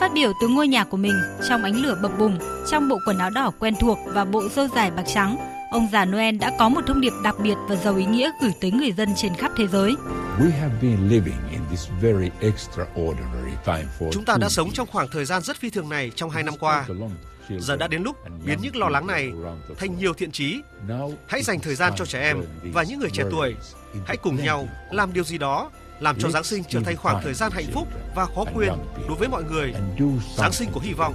Phát biểu từ ngôi nhà của mình trong ánh lửa bập bùng, trong bộ quần áo đỏ quen thuộc và bộ râu dài bạc trắng, ông già Noel đã có một thông điệp đặc biệt và giàu ý nghĩa gửi tới người dân trên khắp thế giới. Chúng ta đã sống trong khoảng thời gian rất phi thường này trong hai năm qua. Giờ đã đến lúc biến những lo lắng này thành nhiều thiện chí. Hãy dành thời gian cho trẻ em và những người trẻ tuổi. Hãy cùng nhau làm điều gì đó làm cho Giáng sinh trở thành khoảng thời gian hạnh phúc và khó quên đối với mọi người. Giáng sinh của hy vọng.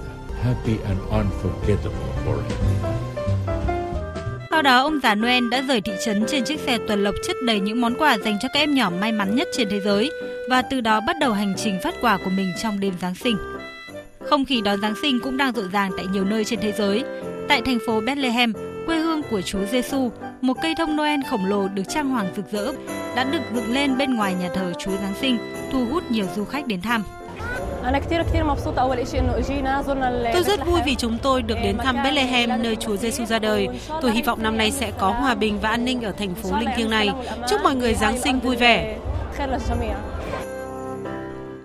Sau đó, ông già Noel đã rời thị trấn trên chiếc xe tuần lộc chất đầy những món quà dành cho các em nhỏ may mắn nhất trên thế giới và từ đó bắt đầu hành trình phát quà của mình trong đêm Giáng sinh. Không khí đón Giáng sinh cũng đang rộn ràng tại nhiều nơi trên thế giới. Tại thành phố Bethlehem, quê hương của Chúa Giêsu, một cây thông Noel khổng lồ được trang hoàng rực rỡ đã được dựng lên bên ngoài nhà thờ Chúa Giáng sinh, thu hút nhiều du khách đến thăm. Tôi rất vui vì chúng tôi được đến thăm Bethlehem, nơi Chúa Giêsu ra đời. Tôi hy vọng năm nay sẽ có hòa bình và an ninh ở thành phố linh thiêng này. Chúc mọi người Giáng sinh vui vẻ.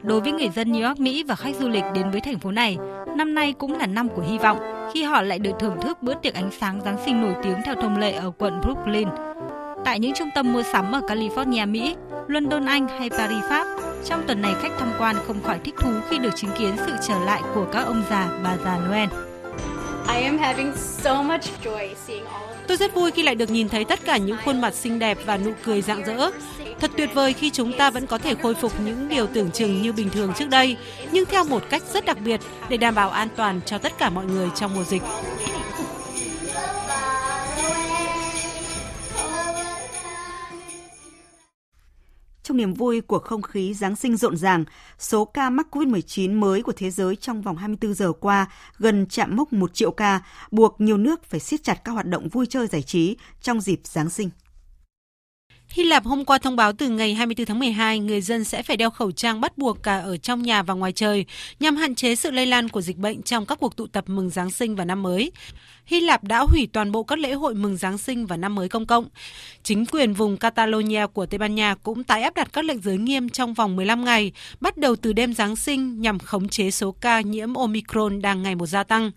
Đối với người dân New York, Mỹ và khách du lịch đến với thành phố này, năm nay cũng là năm của hy vọng khi họ lại được thưởng thức bữa tiệc ánh sáng Giáng sinh nổi tiếng theo thông lệ ở quận Brooklyn. Tại những trung tâm mua sắm ở California, Mỹ, London, Anh hay Paris, Pháp, trong tuần này khách tham quan không khỏi thích thú khi được chứng kiến sự trở lại của các ông già, bà già Noel. Tôi rất vui khi lại được nhìn thấy tất cả những khuôn mặt xinh đẹp và nụ cười rạng rỡ. Thật tuyệt vời khi chúng ta vẫn có thể khôi phục những điều tưởng chừng như bình thường trước đây, nhưng theo một cách rất đặc biệt để đảm bảo an toàn cho tất cả mọi người trong mùa dịch. Trong niềm vui của không khí Giáng sinh rộn ràng, số ca mắc COVID-19 mới của thế giới trong vòng 24 giờ qua gần chạm mốc 1 triệu ca, buộc nhiều nước phải siết chặt các hoạt động vui chơi giải trí trong dịp Giáng sinh. Hy Lạp hôm qua thông báo từ ngày 24 tháng 12, người dân sẽ phải đeo khẩu trang bắt buộc cả ở trong nhà và ngoài trời, nhằm hạn chế sự lây lan của dịch bệnh trong các cuộc tụ tập mừng Giáng sinh và năm mới. Hy Lạp đã hủy toàn bộ các lễ hội mừng Giáng sinh và năm mới công cộng. Chính quyền vùng Catalonia của Tây Ban Nha cũng tái áp đặt các lệnh giới nghiêm trong vòng 15 ngày, bắt đầu từ đêm Giáng sinh nhằm khống chế số ca nhiễm Omicron đang ngày một gia tăng.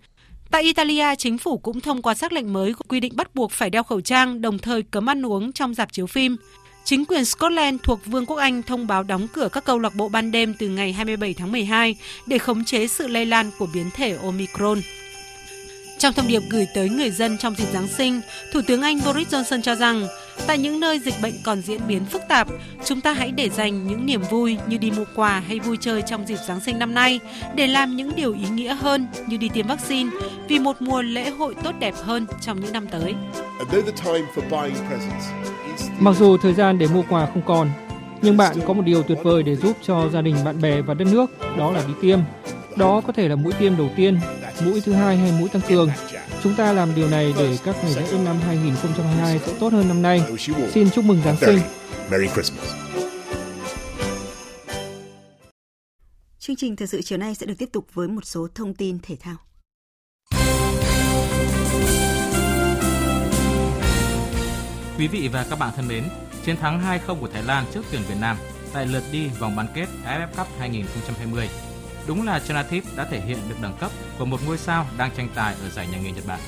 Tại Italia, chính phủ cũng thông qua xác lệnh mới quy định bắt buộc phải đeo khẩu trang, đồng thời cấm ăn uống trong dạp chiếu phim. Chính quyền Scotland thuộc Vương quốc Anh thông báo đóng cửa các câu lạc bộ ban đêm từ ngày 27 tháng 12 để khống chế sự lây lan của biến thể Omicron. Trong thông điệp gửi tới người dân trong dịp Giáng sinh, Thủ tướng Anh Boris Johnson cho rằng, tại những nơi dịch bệnh còn diễn biến phức tạp, chúng ta hãy để dành những niềm vui như đi mua quà hay vui chơi trong dịp Giáng sinh năm nay để làm những điều ý nghĩa hơn như đi tiêm vaccine vì một mùa lễ hội tốt đẹp hơn trong những năm tới. Mặc dù thời gian để mua quà không còn, nhưng bạn có một điều tuyệt vời để giúp cho gia đình, bạn bè và đất nước, đó là đi tiêm. Đó có thể là mũi tiêm đầu tiên, mũi thứ hai hay mũi tăng cường. Chúng ta làm điều này để các ngày lễ năm 2022 sẽ tốt hơn năm nay. Xin chúc mừng Giáng sinh. Merry Christmas. Chương trình thời sự chiều nay sẽ được tiếp tục với một số thông tin thể thao. Quý vị và các bạn thân mến, chiến thắng 2-0 của Thái Lan trước tuyển Việt Nam tại lượt đi vòng bán kết AFF Cup 2020 Đúng là Chanathip đã thể hiện được đẳng cấp của một ngôi sao đang tranh tài ở giải nhà nghề Nhật Bản.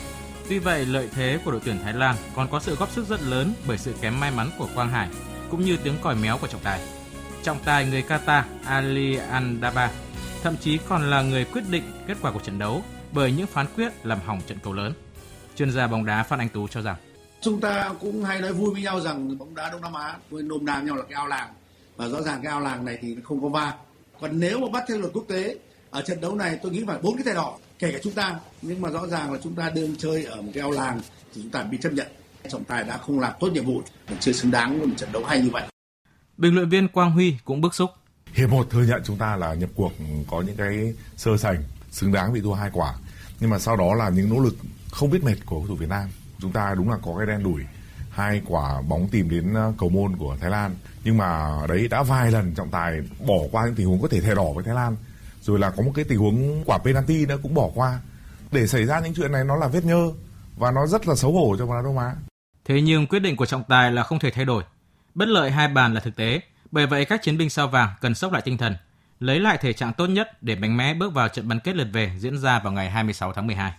Tuy vậy, lợi thế của đội tuyển Thái Lan còn có sự góp sức rất lớn bởi sự kém may mắn của Quang Hải cũng như tiếng còi méo của trọng tài. Trọng tài người Qatar Ali Andaba thậm chí còn là người quyết định kết quả của trận đấu bởi những phán quyết làm hỏng trận cầu lớn. Chuyên gia bóng đá Phan Anh Tú cho rằng chúng ta cũng hay nói vui với nhau rằng bóng đá Đông Nam Á với nôm na nhau là cái ao làng và rõ ràng cái ao làng này thì không có va còn nếu mà bắt theo luật quốc tế ở trận đấu này tôi nghĩ phải bốn cái thẻ đỏ kể cả chúng ta. Nhưng mà rõ ràng là chúng ta đương chơi ở một cái ao làng thì chúng ta bị chấp nhận. Trọng tài đã không làm tốt nhiệm vụ mình chưa xứng đáng với một trận đấu hay như vậy. Bình luận viên Quang Huy cũng bức xúc. Hiệp một thừa nhận chúng ta là nhập cuộc có những cái sơ sành xứng đáng bị thua hai quả. Nhưng mà sau đó là những nỗ lực không biết mệt của cầu thủ Việt Nam. Chúng ta đúng là có cái đen đủi hai quả bóng tìm đến ờ, cầu môn của Thái Lan nhưng mà đấy đã vài lần trọng tài bỏ qua những tình huống có thể thẻ đỏ với Thái Lan rồi là có một cái tình huống quả penalty nữa cũng bỏ qua để xảy ra những chuyện này nó là vết nhơ và nó rất là xấu hổ cho bóng đá Đông Á. Thế nhưng quyết định của trọng tài là không thể thay đổi. Bất lợi hai bàn là thực tế, bởi vậy các chiến binh sao vàng cần sốc lại tinh thần, lấy lại thể trạng tốt nhất để mạnh mẽ bước vào trận bán kết lượt về diễn ra vào ngày 26 tháng 12.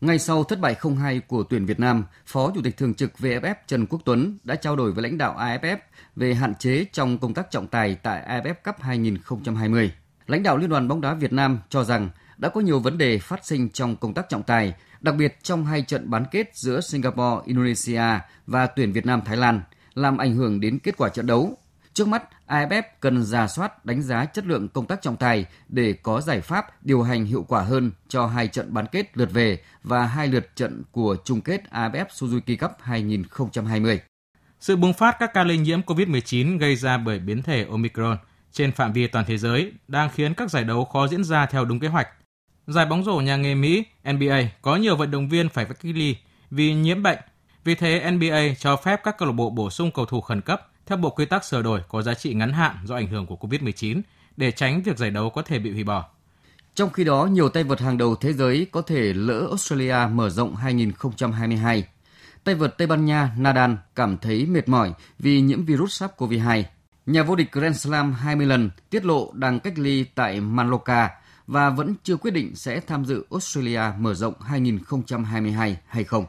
Ngay sau thất bại 0-2 của tuyển Việt Nam, Phó Chủ tịch Thường trực VFF Trần Quốc Tuấn đã trao đổi với lãnh đạo AFF về hạn chế trong công tác trọng tài tại AFF Cup 2020. Lãnh đạo Liên đoàn bóng đá Việt Nam cho rằng đã có nhiều vấn đề phát sinh trong công tác trọng tài, đặc biệt trong hai trận bán kết giữa Singapore, Indonesia và tuyển Việt Nam Thái Lan, làm ảnh hưởng đến kết quả trận đấu. Trước mắt, AFF cần giả soát đánh giá chất lượng công tác trọng tài để có giải pháp điều hành hiệu quả hơn cho hai trận bán kết lượt về và hai lượt trận của chung kết AFF Suzuki Cup 2020. Sự bùng phát các ca lây nhiễm COVID-19 gây ra bởi biến thể Omicron trên phạm vi toàn thế giới đang khiến các giải đấu khó diễn ra theo đúng kế hoạch. Giải bóng rổ nhà nghề Mỹ NBA có nhiều vận động viên phải cách ly vì nhiễm bệnh. Vì thế NBA cho phép các câu lạc bộ bổ sung cầu thủ khẩn cấp theo bộ quy tắc sửa đổi có giá trị ngắn hạn do ảnh hưởng của COVID-19 để tránh việc giải đấu có thể bị hủy bỏ. Trong khi đó, nhiều tay vợt hàng đầu thế giới có thể lỡ Australia mở rộng 2022. Tay vợt Tây Ban Nha Nadal cảm thấy mệt mỏi vì nhiễm virus SARS-CoV-2. Nhà vô địch Grand Slam 20 lần tiết lộ đang cách ly tại Mallorca và vẫn chưa quyết định sẽ tham dự Australia mở rộng 2022 hay không.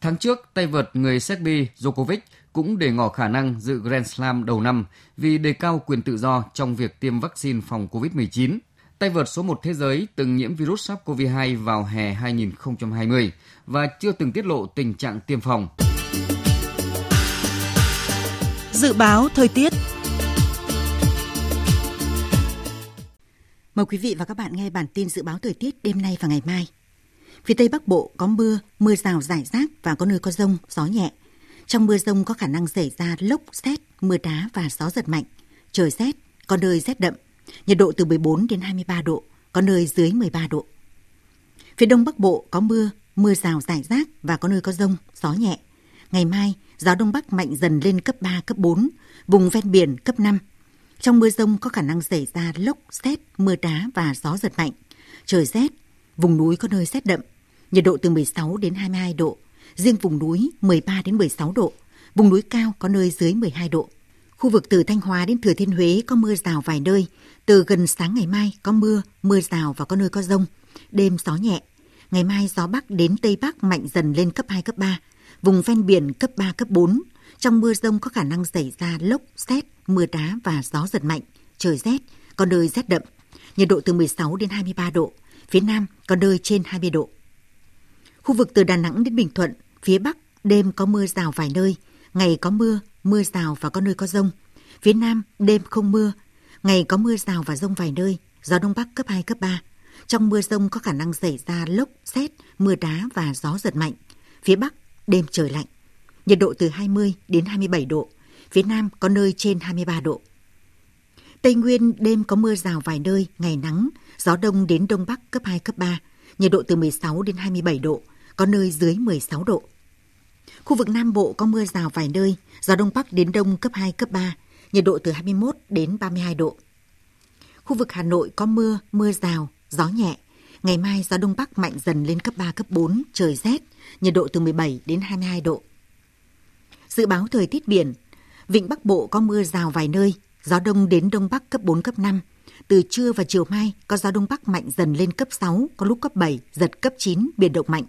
Tháng trước, tay vợt người Serbia Djokovic cũng để ngỏ khả năng dự Grand Slam đầu năm vì đề cao quyền tự do trong việc tiêm vaccine phòng COVID-19. Tay vợt số 1 thế giới từng nhiễm virus SARS-CoV-2 vào hè 2020 và chưa từng tiết lộ tình trạng tiêm phòng. Dự báo thời tiết Mời quý vị và các bạn nghe bản tin dự báo thời tiết đêm nay và ngày mai. Phía Tây Bắc Bộ có mưa, mưa rào rải rác và có nơi có rông, gió nhẹ. Trong mưa rông có khả năng xảy ra lốc, xét, mưa đá và gió giật mạnh. Trời rét, có nơi rét đậm. Nhiệt độ từ 14 đến 23 độ, có nơi dưới 13 độ. Phía Đông Bắc Bộ có mưa, mưa rào rải rác và có nơi có rông, gió nhẹ. Ngày mai, gió đông bắc mạnh dần lên cấp 3, cấp 4, vùng ven biển cấp 5. Trong mưa rông có khả năng xảy ra lốc, xét, mưa đá và gió giật mạnh. Trời rét, vùng núi có nơi rét đậm, nhiệt độ từ 16 đến 22 độ, riêng vùng núi 13 đến 16 độ, vùng núi cao có nơi dưới 12 độ. Khu vực từ Thanh Hóa đến Thừa Thiên Huế có mưa rào vài nơi, từ gần sáng ngày mai có mưa, mưa rào và có nơi có rông, đêm gió nhẹ. Ngày mai gió Bắc đến Tây Bắc mạnh dần lên cấp 2, cấp 3, vùng ven biển cấp 3, cấp 4. Trong mưa rông có khả năng xảy ra lốc, xét, mưa đá và gió giật mạnh, trời rét, có nơi rét đậm. Nhiệt độ từ 16 đến 23 độ, phía Nam có nơi trên 20 độ. Khu vực từ Đà Nẵng đến Bình Thuận, phía Bắc đêm có mưa rào vài nơi, ngày có mưa, mưa rào và có nơi có rông. Phía Nam đêm không mưa, ngày có mưa rào và rông vài nơi, gió Đông Bắc cấp 2, cấp 3. Trong mưa rông có khả năng xảy ra lốc, xét, mưa đá và gió giật mạnh. Phía Bắc đêm trời lạnh. Nhiệt độ từ 20 đến 27 độ, phía Nam có nơi trên 23 độ. Tây Nguyên đêm có mưa rào vài nơi, ngày nắng, gió đông đến đông bắc cấp 2, cấp 3, nhiệt độ từ 16 đến 27 độ, có nơi dưới 16 độ. Khu vực Nam Bộ có mưa rào vài nơi, gió đông bắc đến đông cấp 2, cấp 3, nhiệt độ từ 21 đến 32 độ. Khu vực Hà Nội có mưa, mưa rào, gió nhẹ. Ngày mai gió đông bắc mạnh dần lên cấp 3, cấp 4, trời rét, nhiệt độ từ 17 đến 22 độ. Dự báo thời tiết biển, Vịnh Bắc Bộ có mưa rào vài nơi, gió đông đến đông bắc cấp 4, cấp 5. Từ trưa và chiều mai có gió đông bắc mạnh dần lên cấp 6, có lúc cấp 7, giật cấp 9, biển động mạnh.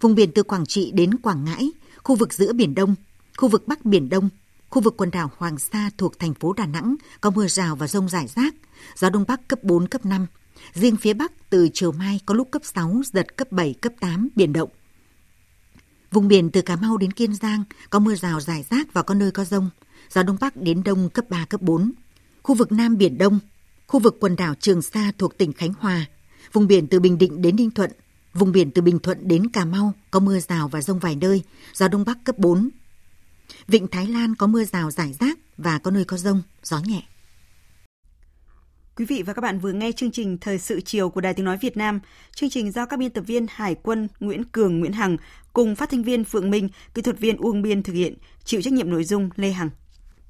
Vùng biển từ Quảng Trị đến Quảng Ngãi, khu vực giữa Biển Đông, khu vực Bắc Biển Đông, khu vực quần đảo Hoàng Sa thuộc thành phố Đà Nẵng có mưa rào và rông rải rác, gió đông bắc cấp 4, cấp 5. Riêng phía Bắc từ chiều mai có lúc cấp 6, giật cấp 7, cấp 8, biển động. Vùng biển từ Cà Mau đến Kiên Giang có mưa rào rải rác và có nơi có rông, gió đông bắc đến đông cấp 3, cấp 4. Khu vực Nam Biển Đông, khu vực quần đảo Trường Sa thuộc tỉnh Khánh Hòa, vùng biển từ Bình Định đến Ninh Thuận, vùng biển từ Bình Thuận đến Cà Mau có mưa rào và rông vài nơi, gió đông bắc cấp 4. Vịnh Thái Lan có mưa rào rải rác và có nơi có rông, gió nhẹ. Quý vị và các bạn vừa nghe chương trình Thời sự chiều của Đài Tiếng Nói Việt Nam. Chương trình do các biên tập viên Hải quân Nguyễn Cường, Nguyễn Hằng cùng phát thanh viên Phượng Minh, kỹ thuật viên Uông Biên thực hiện, chịu trách nhiệm nội dung Lê Hằng.